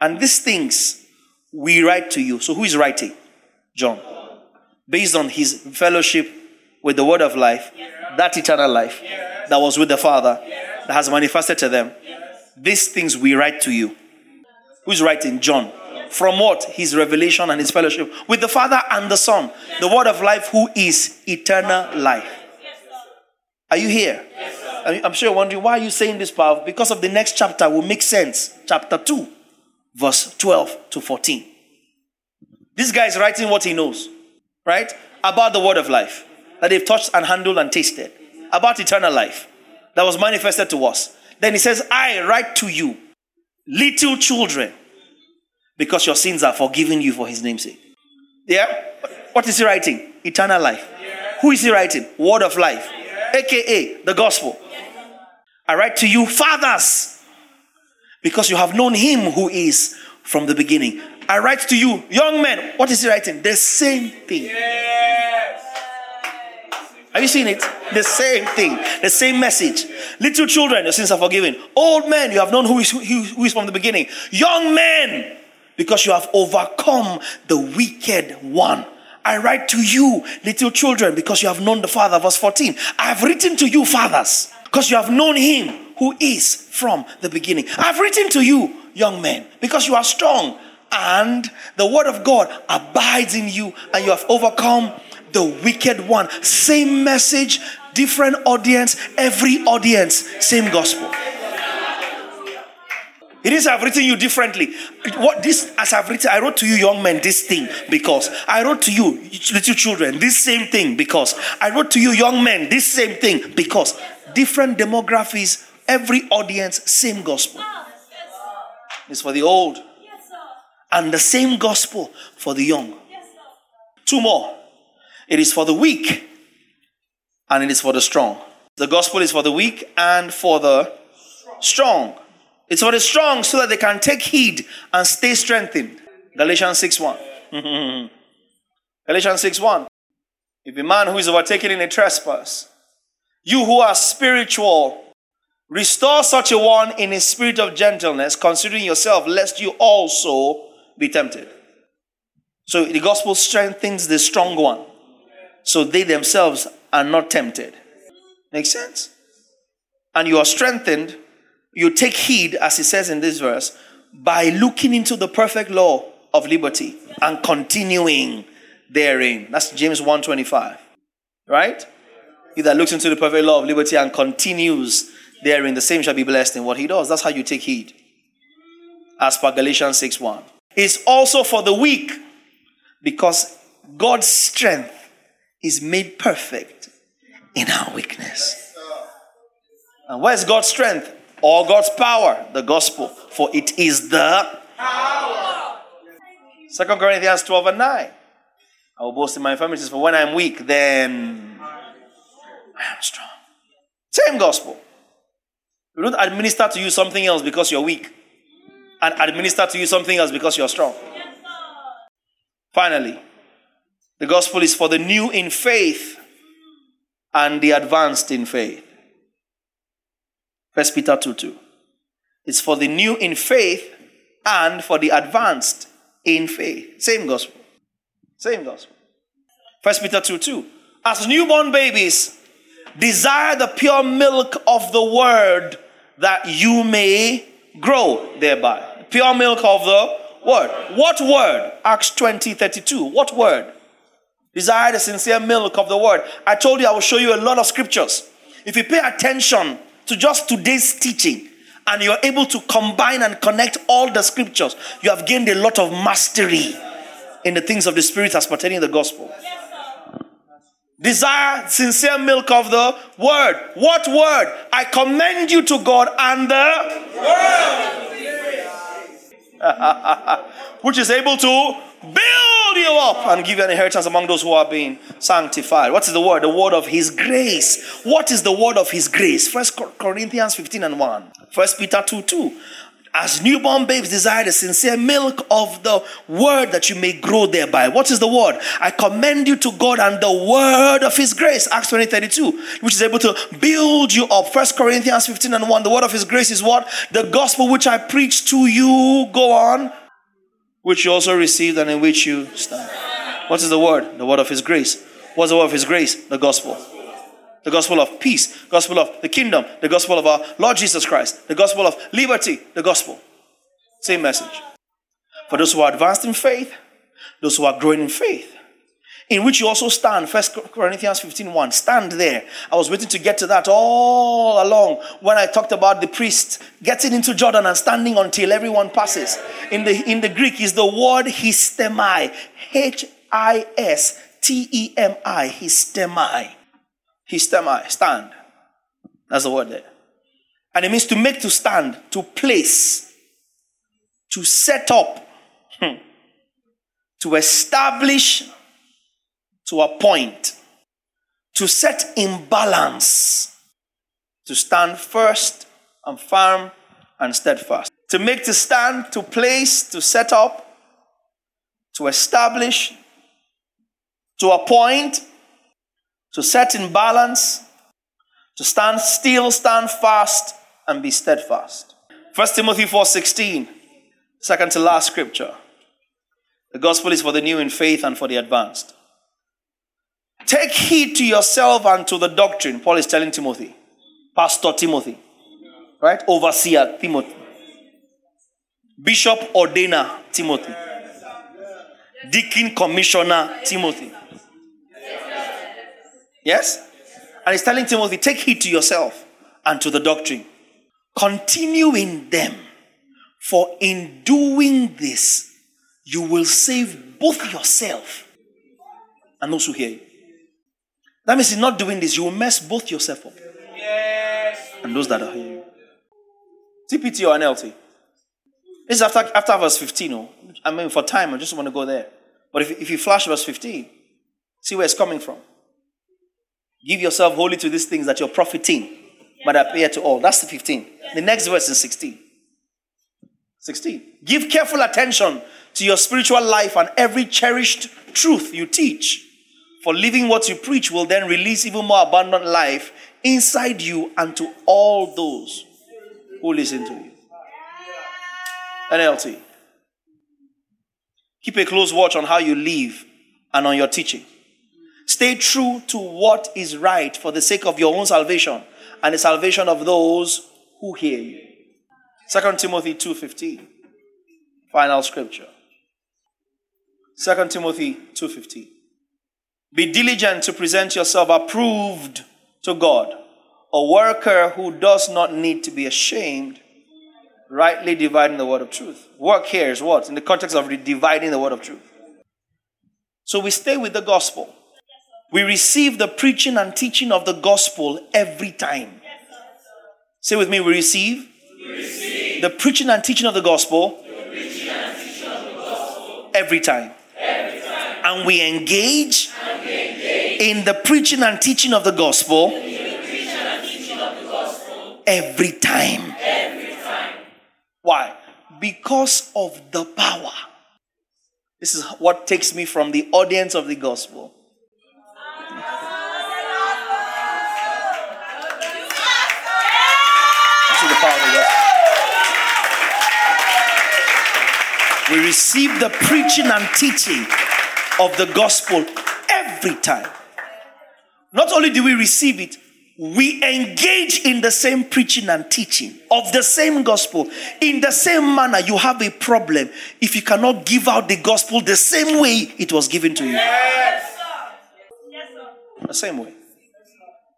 And these things we write to you. So, who is writing? John. Based on his fellowship with the word of life, that eternal life that was with the Father, that has manifested to them. These things we write to you. Who's writing? John. From what? His revelation and his fellowship with the Father and the Son. The word of life, who is eternal life. Are you here? I'm sure you're wondering why are you saying this, Paul? Because of the next chapter will make sense. Chapter 2, verse 12 to 14. This guy is writing what he knows, right? About the word of life that they've touched and handled and tasted, about eternal life that was manifested to us. Then he says, I write to you little children, because your sins are forgiven you for his name's sake. Yeah? What is he writing? Eternal life. Who is he writing? Word of life. AKA the gospel. I write to you, fathers, because you have known him who is from the beginning. I write to you, young men. What is he writing? The same thing. Have you seen it? The same thing, the same message. Little children, your sins are forgiven. Old men, you have known who is, who, who is from the beginning. Young men, because you have overcome the wicked one. I write to you, little children, because you have known the Father. Verse 14. I have written to you, fathers, because you have known him who is from the beginning. I've written to you, young men, because you are strong and the word of God abides in you and you have overcome the wicked one. Same message, different audience, every audience, same gospel. It is I've written you differently. What this as I've written, I wrote to you, young men, this thing because I wrote to you, little children, this same thing because I wrote to you, young men, this same thing because different demographies, every audience, same gospel. It's for the old, and the same gospel for the young. Two more. It is for the weak and it is for the strong. The gospel is for the weak and for the strong. It's for the strong so that they can take heed and stay strengthened. Galatians 6 1. Galatians 6 1. If a man who is overtaken in a trespass, you who are spiritual, restore such a one in a spirit of gentleness, considering yourself, lest you also be tempted. So the gospel strengthens the strong one so they themselves are not tempted. Makes sense? And you are strengthened, you take heed, as it says in this verse, by looking into the perfect law of liberty and continuing therein. That's James 1:25. Right? He that looks into the perfect law of liberty and continues therein, the same shall be blessed in what he does. That's how you take heed. As per Galatians 6 1. It's also for the weak because God's strength is made perfect in our weakness. And where's God's strength? Or God's power? The gospel. For it is the power. 2 Corinthians 12 and 9. I will boast in my infirmities, for when I'm weak, then I am strong. Same gospel. We don't administer to you something else because you're weak, and administer to you something else because you're strong. Finally, the gospel is for the new in faith and the advanced in faith. First Peter 2 2. It's for the new in faith and for the advanced in faith. Same gospel. Same gospel. First Peter 2 2. As newborn babies, desire the pure milk of the word that you may grow thereby. Pure milk of the word. What word? Acts 20 32. What word? Desire the sincere milk of the word. I told you I will show you a lot of scriptures. If you pay attention to just today's teaching and you're able to combine and connect all the scriptures, you have gained a lot of mastery in the things of the Spirit as pertaining to the gospel. Desire sincere milk of the word. What word? I commend you to God and the which is able to build you up and give you an inheritance among those who are being sanctified. What is the word? The word of his grace. What is the word of his grace? First Corinthians 15 and 1. First Peter 2 2 as newborn babes desire the sincere milk of the word that you may grow thereby. What is the word? I commend you to God and the word of his grace. Acts 20 32, which is able to build you up. First Corinthians 15 and 1. The word of his grace is what? The gospel which I preach to you. Go on. Which you also received and in which you stand. What is the word? The word of his grace. What's the word of his grace? The gospel the gospel of peace, gospel of the kingdom, the gospel of our Lord Jesus Christ, the gospel of liberty, the gospel. Same message. For those who are advanced in faith, those who are growing in faith, in which you also stand. First Corinthians 15 1. Stand there. I was waiting to get to that all along when I talked about the priest getting into Jordan and standing until everyone passes. In the in the Greek is the word histemai. H I S T E M I. Histemai. Histemai, stand. That's the word there. And it means to make to stand, to place, to set up, hmm, to establish, to appoint, to set in balance, to stand first and firm and steadfast. To make to stand, to place, to set up, to establish, to appoint, to set in balance, to stand still, stand fast, and be steadfast. 1 Timothy 4:16, second to last scripture. The gospel is for the new in faith and for the advanced. Take heed to yourself and to the doctrine. Paul is telling Timothy, Pastor Timothy, right? Overseer Timothy, Bishop Ordainer Timothy, Deacon Commissioner Timothy. Yes? And he's telling Timothy, take heed to yourself and to the doctrine. Continue in them, for in doing this, you will save both yourself and those who hear you. That means in not doing this, you will mess both yourself up yes. and those that are hearing you. TPT or NLT? This is after, after verse 15. Oh. I mean, for time, I just want to go there. But if, if you flash verse 15, see where it's coming from. Give yourself wholly to these things that you're profiting, but appear to all. That's the 15. The next verse is 16. 16. Give careful attention to your spiritual life and every cherished truth you teach. For living what you preach will then release even more abundant life inside you and to all those who listen to you. NLT. Keep a close watch on how you live and on your teaching. Stay true to what is right for the sake of your own salvation and the salvation of those who hear you. 2 Timothy 2:15. Final scripture. 2 Timothy 2:15. Be diligent to present yourself approved to God, a worker who does not need to be ashamed, rightly dividing the word of truth. Work here is what? In the context of dividing the word of truth. So we stay with the gospel. We receive the preaching and teaching of the gospel every time. Say with me, we receive, we receive the preaching and teaching of the gospel, of the gospel every, time. every time. And we engage, and we engage in the preaching and teaching of the gospel, every, time. every time. Why? Because of the power. This is what takes me from the audience of the gospel We receive the preaching and teaching of the gospel every time. Not only do we receive it, we engage in the same preaching and teaching of the same gospel in the same manner. You have a problem if you cannot give out the gospel the same way it was given to you. The same way.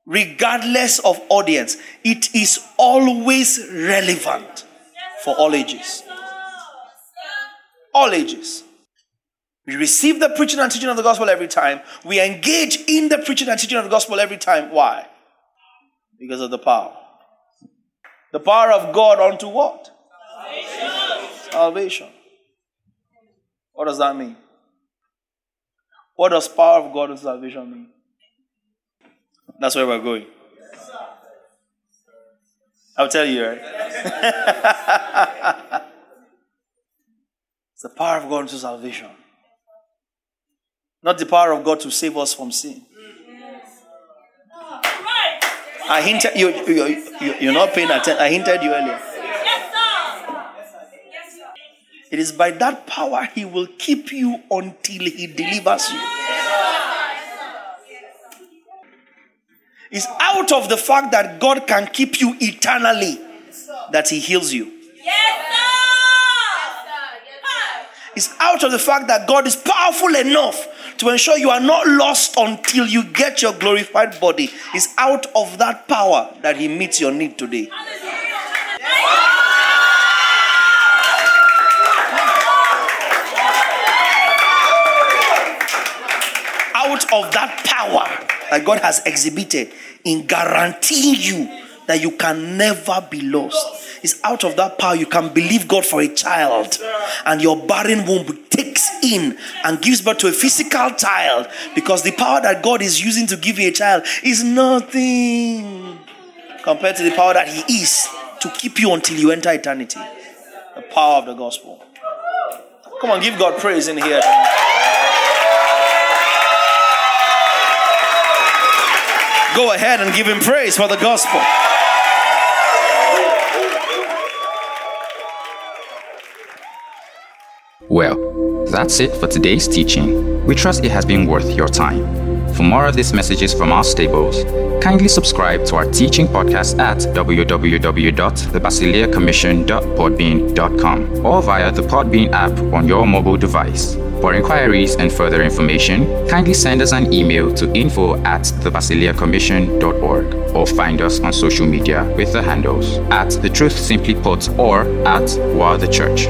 Regardless of audience, it is always relevant for all ages. All ages. We receive the preaching and teaching of the gospel every time. We engage in the preaching and teaching of the gospel every time. Why? Because of the power. The power of God unto what? Salvation. Salvation. What does that mean? What does power of God unto salvation mean? That's where we're going. I'll tell you, right? it's the power of God unto salvation. Not the power of God to save us from sin. I hinted you, you, you you're not paying attention. I hinted you earlier. It is by that power he will keep you until he delivers you. It's out of the fact that God can keep you eternally that He heals you. It's out of the fact that God is powerful enough to ensure you are not lost until you get your glorified body. It's out of that power that He meets your need today. Out of that power that God has exhibited in guaranteeing you that you can never be lost. It's out of that power you can believe God for a child, and your barren womb takes in and gives birth to a physical child because the power that God is using to give you a child is nothing compared to the power that He is to keep you until you enter eternity. The power of the gospel. Come on, give God praise in here. Go ahead and give him praise for the gospel. Well, that's it for today's teaching. We trust it has been worth your time. For more of these messages from our stables, kindly subscribe to our teaching podcast at www.thebasileacommission.podbean.com or via the Podbean app on your mobile device. For inquiries and further information, kindly send us an email to info at thebasileacommission.org or find us on social media with the handles at The Truth Simply Put or at Wow the Church.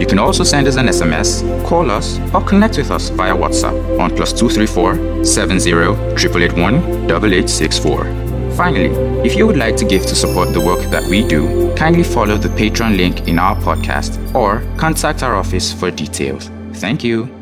You can also send us an SMS, call us, or connect with us via WhatsApp on plus 234 70 881 8864. Finally, if you would like to give to support the work that we do, kindly follow the Patreon link in our podcast or contact our office for details. Thank you.